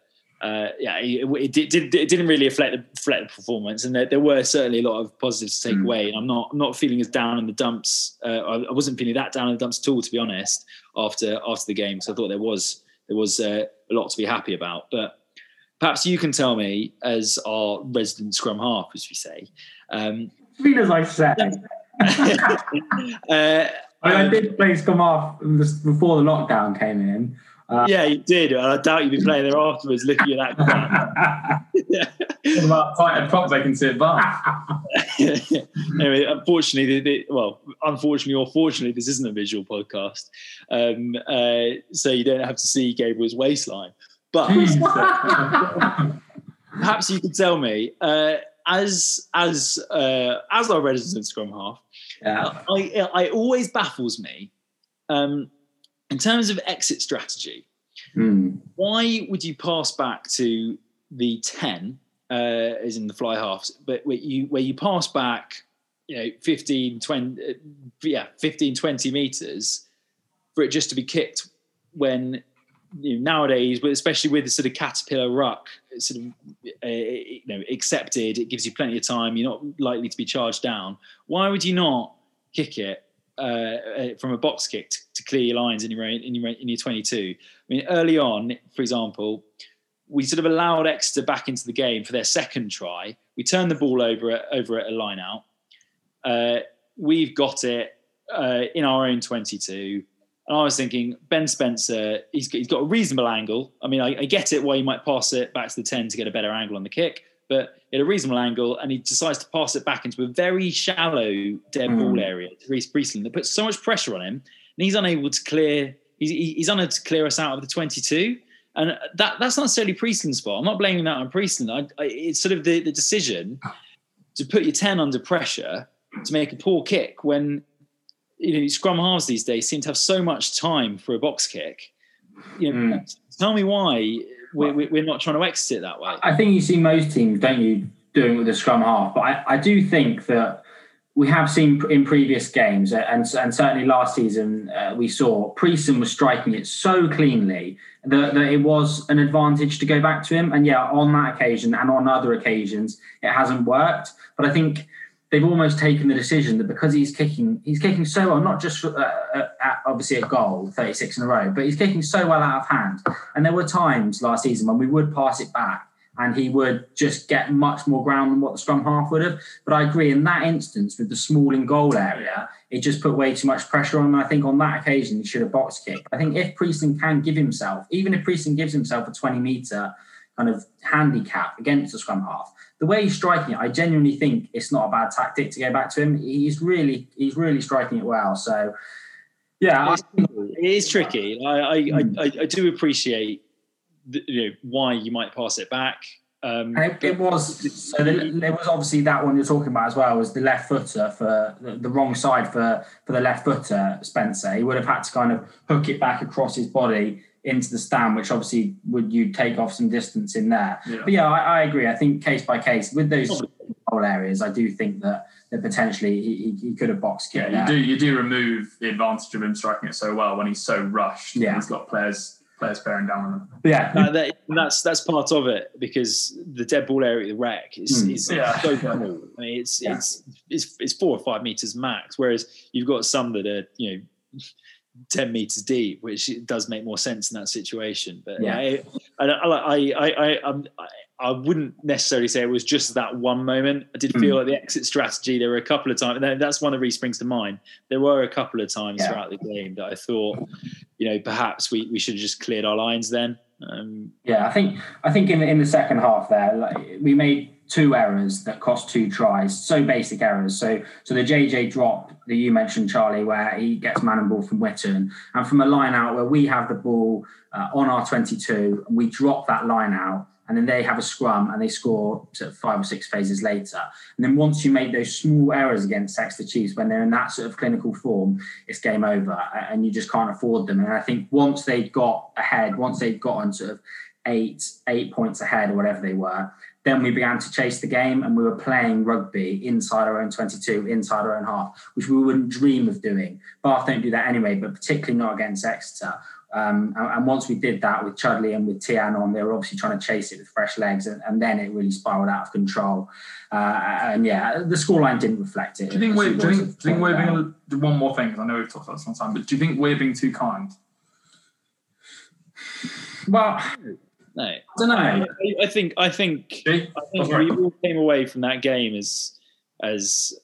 S3: uh, yeah, it, it, did, it didn't really reflect the, reflect the performance, and there, there, were certainly a lot of positives to take mm. away. And I'm not I'm not feeling as down in the dumps. Uh, I, I, wasn't feeling that down in the dumps at all, to be honest. After after the game, so I thought there was there was uh, a lot to be happy about. But perhaps you can tell me, as our resident scrum half, as we say. Um,
S6: as I said. uh, I, mean, I did play scrum half before the lockdown came in.
S3: Uh, yeah, you did. I doubt you'd be playing there afterwards looking at that.
S4: yeah. What about props can sit bar?
S3: anyway, unfortunately, well, unfortunately or fortunately, this isn't a visual podcast. Um, uh, so you don't have to see Gabriel's waistline. But perhaps you could tell me, uh, as as uh, as our resident scrum half, Yeah. I, I always baffles me um, in terms of exit strategy.
S2: Mm.
S3: Why would you pass back to the 10, uh, as in the fly halves, but where you, where you pass back, you know, 15, 20, uh, yeah, 15, 20 meters for it just to be kicked when you know, nowadays, but especially with the sort of caterpillar ruck, sort of uh, you know accepted, it gives you plenty of time. You're not likely to be charged down. Why would you not kick it uh, uh from a box kick to, clear your lines in your in your in your 22? I mean, early on, for example, we sort of allowed Exeter back into the game for their second try. We turned the ball over at, over at a line out. Uh, we've got it uh, in our own 22 and I was thinking, Ben Spencer, he's, he's got a reasonable angle. I mean, I, I, get it why he might pass it back to the 10 to get a better angle on the kick, but at a reasonable angle, and he decides to pass it back into a very shallow dead mm. ball area to Rhys Priestland that puts so much pressure on him, and he's unable to clear. He's, he's unable to clear us out of the 22. And that that's not necessarily Priestland's fault. I'm not blaming that on Priestland. I, I, it's sort of the, the decision to put your 10 under pressure to make a poor kick when you know, scrum halves these days seem to have so much time for a box kick. You know, mm. tell me why we're, we're not trying to exit it that way.
S2: I think you see most teams, don't you, doing with the scrum half. But I, I do think that we have seen in previous games, and, and certainly last season, uh, we saw Priestland was striking it so cleanly that, that, it was an advantage to go back to him. And yeah, on that occasion and on other occasions, it hasn't worked. But I think they've almost taken the decision that because he's kicking, he's kicking so well, not just uh, uh, at, obviously a goal, 36 in a row, but he's kicking so well out of hand. And there were times last season when we would pass it back and he would just get much more ground than what the scrum half would have. But I agree in that instance with the small in goal area, it just put way too much pressure on him. I think on that occasion he should have box kicked. I think if Priestland can give himself, even if Priestland gives himself a 20 metre kind of handicap against the scrum half, the way he's striking it, I genuinely think it's not a bad tactic to go back to him. He's really he's really striking it well. So yeah,
S3: it is tricky. I I, I, hmm. I do appreciate you know why you might pass it back.
S2: Um, it, it, was so there was obviously that one you're talking about as well was the left footer for the, the, wrong side for for the left footer Spencer. He would have had to kind of hook it back across his body into the stand, which obviously would you take off some distance in there. Yeah. But yeah, I, I, agree. I think case by case with those goal areas, I do think that that potentially he, he could have boxed.
S4: Yeah, you do you do remove the advantage of him striking it so well when he's so rushed. Yeah, he's got players players bearing down on him.
S2: Yeah,
S3: uh, that, that's that's part of it because the dead ball area, the Rec, is, mm. is yeah. so small. I mean, it's, yeah. it's it's it's four or five meters max, whereas you've got some that are you know 10 meters deep, which does make more sense in that situation. But yeah, I, I, I, I, I, I wouldn't necessarily say it was just that one moment. I did feel mm. like the exit strategy, there were a couple of times, and that's one that really springs to mind. There were a couple of times yeah. throughout the game that I thought, you know, perhaps we, we should have just cleared our lines then. Um,
S2: yeah, I think I think in in the second half there, like, we made two errors that cost two tries. So basic errors. So so the JJ drop that you mentioned, Charlie, where he gets man and ball from Whitten, and from a line out where we have the ball uh, on our 22, and we drop that line out. And then they have a scrum and they score sort of five or six phases later. And then once you make those small errors against Exeter Chiefs, when they're in that sort of clinical form, it's game over and you just can't afford them. And I think once they got ahead, once they'd gotten sort of eight, eight points ahead or whatever they were, then we began to chase the game and we were playing rugby inside our own 22, inside our own half, which we wouldn't dream of doing. Bath don't do that anyway, but particularly not against Exeter. Um, and, and, once we did that with Chudley and with Tian on, they were obviously trying to chase it with fresh legs, and, and then it really spiraled out of control. Uh, and yeah, the scoreline didn't reflect it.
S4: Do you think we're, do you think, do you think we're being one more thing? Because I know we've talked about this time, but do you think we're being too kind?
S2: Well,
S3: no, I don't know. I, I think I think I think we all came away from that game as as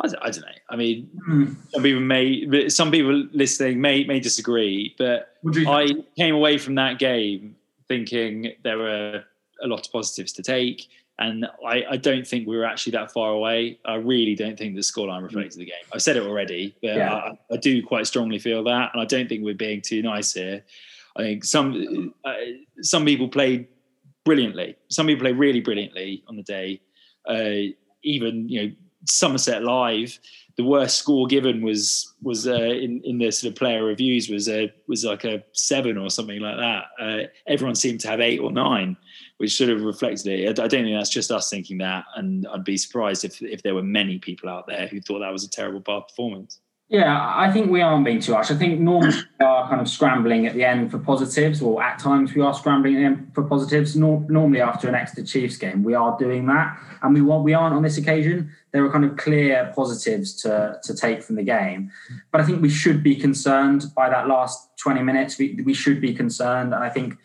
S3: I don't, I don't know. I mean, mm. some people may, some people listening may may disagree, but I came away from that game thinking there were a lot of positives to take, and I, I don't think we were actually that far away. I really don't think the scoreline reflected the game. I've said it already, but yeah. I, I do quite strongly feel that, and I don't think we're being too nice here. I think some uh, some people played brilliantly. Some people played really brilliantly on the day. Uh, even you know Somerset live, the worst score given was was uh, in in the sort of player reviews was a was like a seven or something like that. Uh, everyone seemed to have eight or nine, which sort of reflected it. I, I don't think that's just us thinking that, and I'd be surprised if if there were many people out there who thought that was a terrible Bath performance.
S2: Yeah, I think we aren't being too harsh. I think normally we are kind of scrambling at the end for positives, or at times we are scrambling at the end for positives. Nor- normally, after an Exeter Chiefs game, we are doing that, and we want we aren't on this occasion. There are kind of clear positives to to take from the game, but I think we should be concerned by that last twenty minutes. We we should be concerned, and I think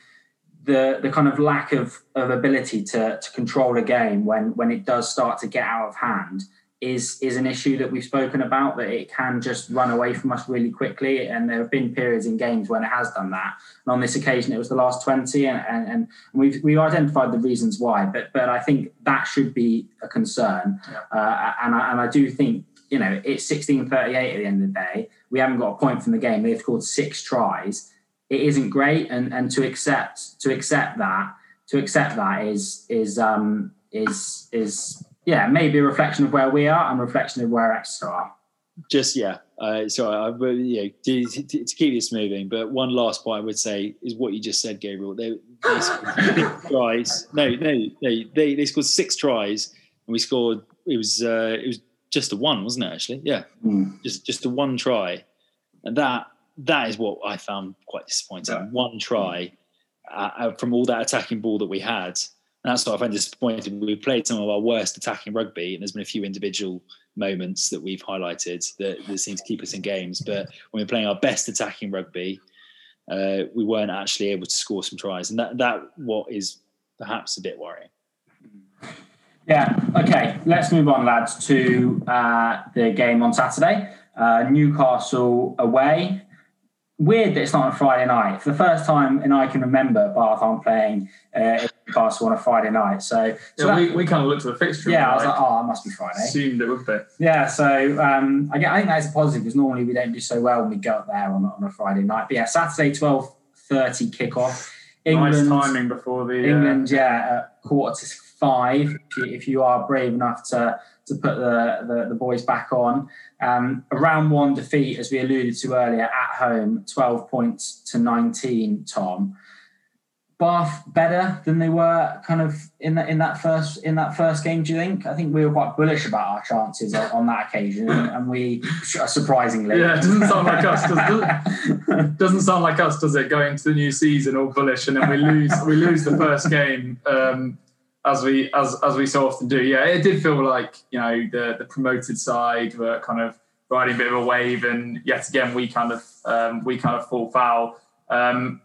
S2: the the kind of lack of of ability to to control a game when when it does start to get out of hand is is an issue that we've spoken about that it can just run away from us really quickly. And there have been periods in games when it has done that. And on this occasion it was the last 20 and, and, and we've we've identified the reasons why. But but I think that should be a concern. Yeah. uh, and, I, and I do think you know it's 1638 at the end of the day. We haven't got a point from the game. They've scored six tries. It isn't great. And and to accept to accept that to accept that is is um is is yeah, maybe a reflection of where we are and a reflection of where Exeter are.
S3: Just yeah, uh, sorry, I, yeah, to, to, to, keep this moving. But one last point I would say is what you just said, Gabriel. They, they scored tries. No, no, no. They they scored six tries, and we scored. It was uh, it was just a one, wasn't it? Actually, yeah, mm. just just a one try, and that that is what I found quite disappointing. Yeah. One try uh, uh from all that attacking ball that we had and that's what I find disappointing. We've played some of our worst attacking rugby, and there's been a few individual moments that we've highlighted that, that seem to keep us in games. But when we're playing our best attacking rugby, uh, we weren't actually able to score some tries, and that that what is perhaps a bit worrying.
S2: Yeah. Okay. Let's move on, lads, to uh, the game on Saturday. Uh, Newcastle away weird that it's not on Friday night. For the first time, and I can remember, Bath aren't playing uh, Newcastle on a Friday night. So,
S4: so
S2: yeah,
S4: that, we, we kind of looked at the fixture.
S2: Yeah, I was like, oh, it must be Friday.
S4: Assumed it would be.
S2: Yeah, so um, I, get, I think that's a positive because normally we don't do so well when we go up there on, on a Friday night. But yeah, Saturday, twelve thirty kickoff.
S4: England, nice timing before the
S2: uh, England, uh, yeah, quarter to five. If you, if you are brave enough to to put the, the, the boys back on. Um, a round one defeat, as we alluded to earlier, at home, 12 points to 19, Tom. Bath better than they were kind of in that in that first in that first game. Do you think? I think we were quite bullish about our chances on, on that occasion, and we surprisingly.
S4: Yeah, it doesn't sound like us. Does, doesn't sound like us, does it? Going into the new season all bullish, and then we lose we lose the first game. Um, as we as as we so often do. Yeah, it did feel like you know the the promoted side were kind of riding a bit of a wave, and yet again we kind of um, we kind of fall foul. Um,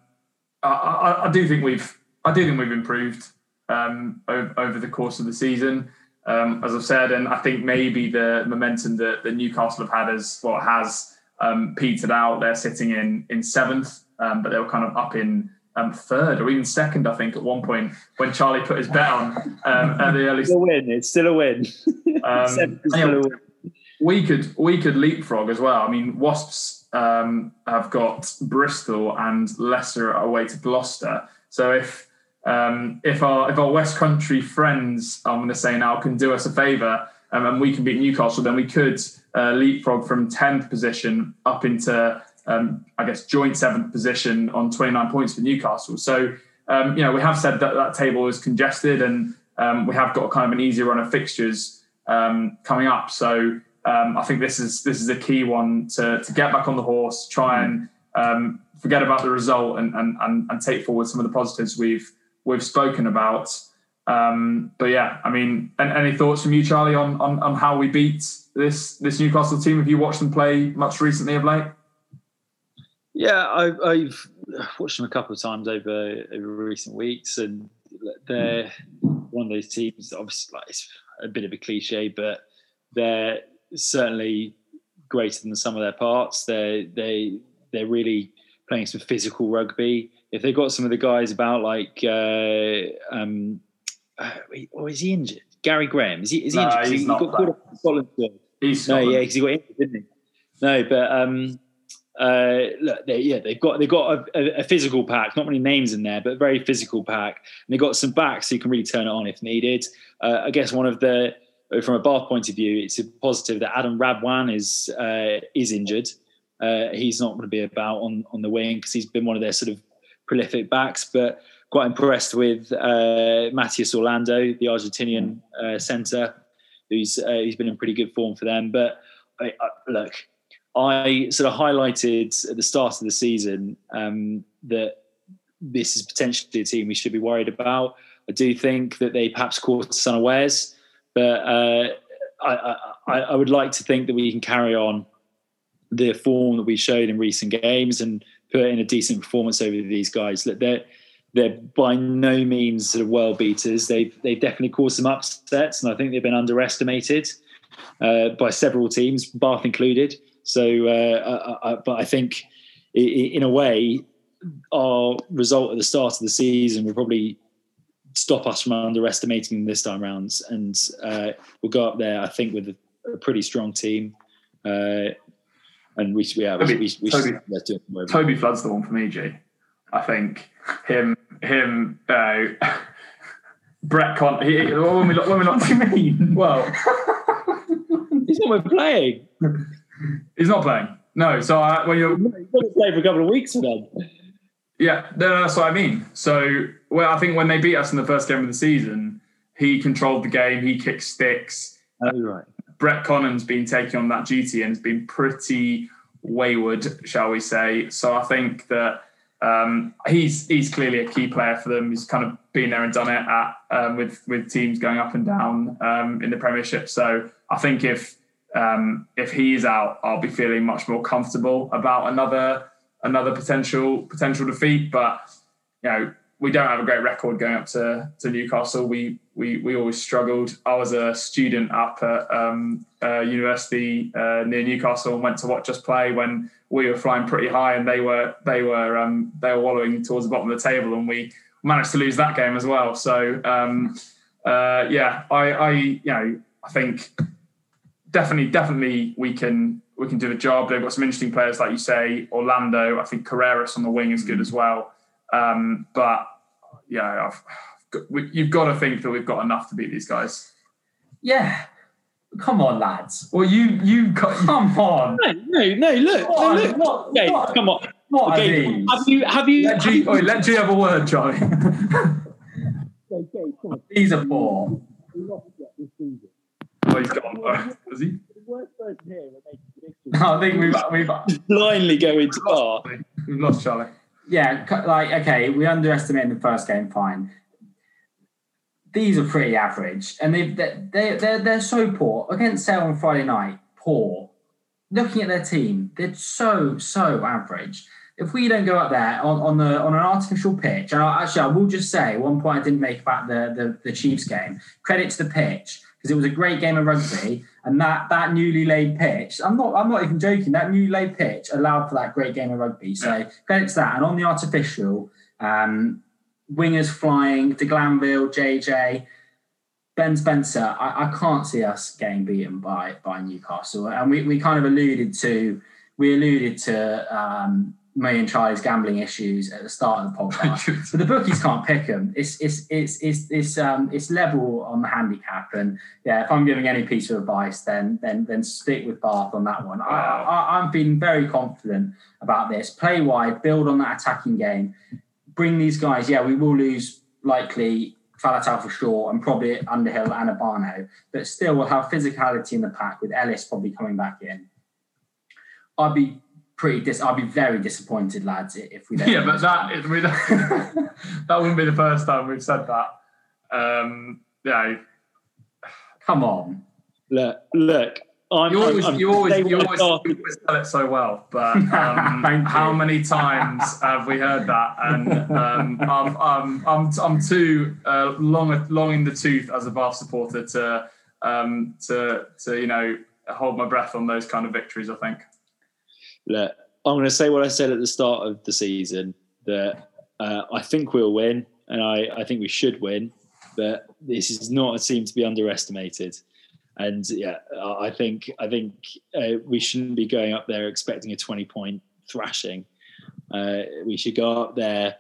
S4: I, I, I, do think we've I do think we've improved um, over, over, the course of the season. Um, as I've said, and I think maybe the momentum that, that Newcastle have had as well has um, petered out. They're sitting in in seventh, um, but they were kind of up in um, third or even second, I think, at one point when Charlie put his bet on um, at the early.
S3: It's still a win. It's still a win. um,
S4: still a win. We could we could leapfrog as well. I mean, Wasps um, have got Bristol and Leicester away to Gloucester. So if um, if our if our West Country friends, I'm going to say now, can do us a favour um, and we can beat Newcastle, then we could uh, leapfrog from tenth position up into um, I guess, joint seventh position on 29 points for Newcastle. So, um, you know, we have said that that table is congested and um, we have got kind of an easier run of fixtures um, coming up. So, um, I think this is this is a key one to, to get back on the horse, try and um, forget about the result and, and, and, and, take forward some of the positives we've we've spoken about. but yeah, I mean, any thoughts from you, Charlie, on, on, on how we beat this this Newcastle team? Have you watched them play much recently of late?
S3: Yeah, I, have watched them a couple of times over over recent weeks, and they're one of those teams. Obviously, like it's a bit of a cliche, but they're certainly greater than some of their parts. They they they're really playing some physical rugby. If they got some of the guys about like, uh, um, uh, or is he injured? Gary Graham is he? Is he
S4: no,
S3: injured?
S4: He's he, not
S3: he got
S4: Scotland.
S3: He's no, yeah, because he got injured, didn't he? No, but um, uh, look, they, yeah, they've got they've got a, a, physical pack. Not many names in there, but a very physical pack. And they've got some backs so you can really turn it on if needed. Uh, I guess one of the from a Bath point of view, it's a positive that Adam Radwan is uh, is injured. Uh, he's not going to be about on on the wing because he's been one of their sort of prolific backs. But quite impressed with uh, Matías Orlando, the Argentinian uh, centre, who's uh, he's been in pretty good form for them. But look, I sort of highlighted at the start of the season um, that this is potentially a team we should be worried about. I do think that they perhaps caught us unawares, but uh, I, I, I, would like to think that we can carry on the form that we showed in recent games and put in a decent performance over these guys. Look, They're they're by no means sort of world beaters. They've they've definitely caused some upsets, and I think they've been underestimated uh, by several teams, Bath included. So, uh, I, I, but I think in a way, our result at the start of the season will probably stop us from underestimating this time round, and uh, we'll go up there. I think with a, a pretty strong team, uh, and we yeah
S4: Toby,
S3: we, we,
S4: Toby, do it. Toby Flood's the one for me, G. I think him him uh, Brett Con. He, when we when we not,
S2: what do you mean?
S4: Well,
S3: he's not playing.
S4: He's not playing. No, so I, when you're
S3: he's going to play for a couple of weeks for them.
S4: Yeah, no, that's what I mean. So, well, I think when they beat us in the first game of the season, he controlled the game. He kicked sticks.
S3: Oh, right.
S4: Brett Connon's been taking on that duty and has been pretty wayward, shall we say. So I think that um, he's he's clearly a key player for them. He's kind of been there and done it at um, with with teams going up and down um, in the Premiership. So I think if um, if he's out, I'll be feeling much more comfortable about another another potential potential defeat. But you know, we don't have a great record going up to, to Newcastle. We we we always struggled. I was a student up at um, uh, university uh, near Newcastle and went to watch us play when we were flying pretty high and they were they were um, they were wallowing towards the bottom of the table and we managed to lose that game as well. So um, uh, yeah, I, I you know I think definitely definitely we can we can do the job. They've got some interesting players like you say Orlando. I think Carreras on the wing is good as well. Um, but yeah, I've, we, you've got to think that we've got enough to beat these guys.
S2: Yeah. Come on, lads.
S4: Well, you you come on.
S3: No, no, no look, what, no, look. What, okay, what, come on.
S2: What okay,
S3: have you have you?
S4: Let G,
S3: have you,
S4: let G have a word, Charlie.
S2: okay, These are poor.
S4: Oh, he's gone. Is he?
S2: No, I think we've we've
S3: blindly going to bar.
S4: We've lost Charlie.
S2: Yeah, like okay, we underestimated the first game. Fine, these are pretty average, and they they they're they're so poor against Sale on Friday night. Poor. Looking at their team, they're so so average. If we don't go up there on, on the on an artificial pitch, and I, actually I will just say one point I didn't make about the the, the Chiefs game. Credit to the pitch because it was a great game of rugby, and that that newly laid pitch. I'm not I'm not even joking. That newly laid pitch allowed for that great game of rugby. So credit to that. And on the artificial, um, wingers flying, De Glanville, JJ, Ben Spencer, I, I, can't see us getting beaten by by Newcastle. And we, we kind of alluded to we alluded to um, me and Charlie's gambling issues at the start of the podcast. but the bookies can't pick them. It's it's it's it's it's um it's level on the handicap. And yeah, if I'm giving any piece of advice, then then then stick with Bath on that one. I, I, I'm feeling very confident about this. Play wide, build on that attacking game bring these guys. Yeah, we will lose likely Faletau for sure, and probably Underhill and Obano, but still we'll have physicality in the pack with Ellis probably coming back in. I'd be pretty dis. I'd be very disappointed, lads, if we don't.
S4: Yeah, but that is, we that wouldn't be the first time we've said that. Um, yeah.
S2: Come on.
S3: Look, look. I'm,
S4: you always, I'm, you always, you always, you always tell it so well, but um, how many times have we heard that? And um, I'm, I'm, I'm, I'm too uh, long, long in the tooth as a Bath supporter to, um, to, to, you know, hold my breath on those kind of victories. I think.
S3: Look, I'm going to say what I said at the start of the season that uh, I think we'll win, and I, I think we should win, but this is not a team to be underestimated and yeah, I think I think uh, we shouldn't be going up there expecting a twenty point thrashing. Uh, we should go up there,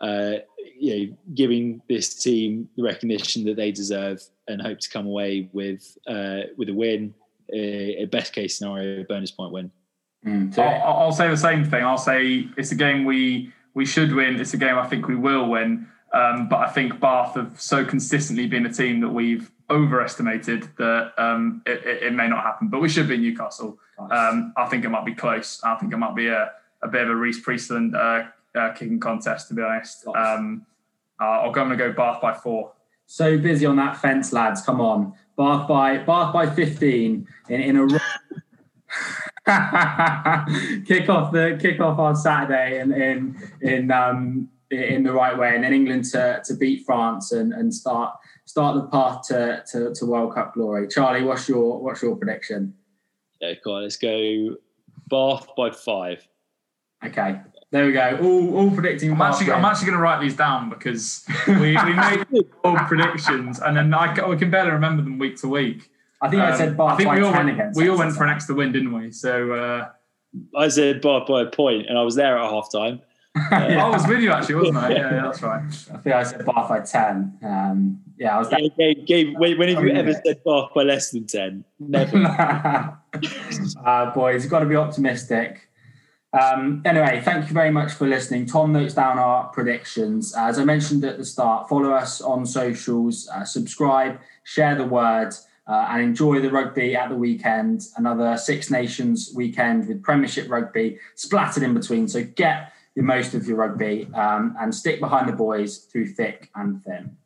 S3: uh, you know, giving this team the recognition that they deserve, and hope to come away with uh, with a win, a, a best case scenario bonus point win.
S4: Mm. I'll, I'll, say the same thing. I'll say it's a game we we should win. It's a game I think we will win. Um, but I think Bath have so consistently been a team that we've overestimated that um, it, it, it, may not happen. But we should beat Newcastle. Um, I think it might be close. I think it might be a, a bit of a Rhys Priestland uh, uh, kicking contest, to be honest. Um, uh, I'm going to go Bath by four.
S2: So busy on that fence, lads. Come on, Bath by Bath by 15 in, in a. kick off the kick off on Saturday in in in um, in the right way, and then England to, to beat France and, and start start the path to, to, to World Cup glory. Charlie, what's your what's your prediction?
S3: Yeah, come on, let's go Bath by five.
S2: Okay, there we go. All, all predicting.
S4: I'm actually, I'm actually going to write these down because we, we made all predictions, and then I, we can barely remember them week to week.
S2: I think um, I said Bath I think by we
S4: all
S2: 10
S4: went,
S2: against.
S4: We all went for an Exeter win, didn't we? So uh,
S3: I said Bath by a point, and I was there at half time.
S4: yeah. I was with you actually, wasn't I? Yeah, yeah, that's right. I
S2: think I said Bath by ten. Um, yeah, I was.
S3: Yeah, Gabe, Gabe, when, when have you ever said Bath by less than ten? Never.
S2: uh, boys, you've got to be optimistic. Um, anyway, thank you very much for listening. Tom notes down our predictions. As I mentioned at the start, follow us on socials, uh, subscribe, share the word, uh, and enjoy the rugby at the weekend. Another Six Nations weekend with Premiership rugby splattered in between. So get the most of your rugby um, and stick behind the boys through thick and thin.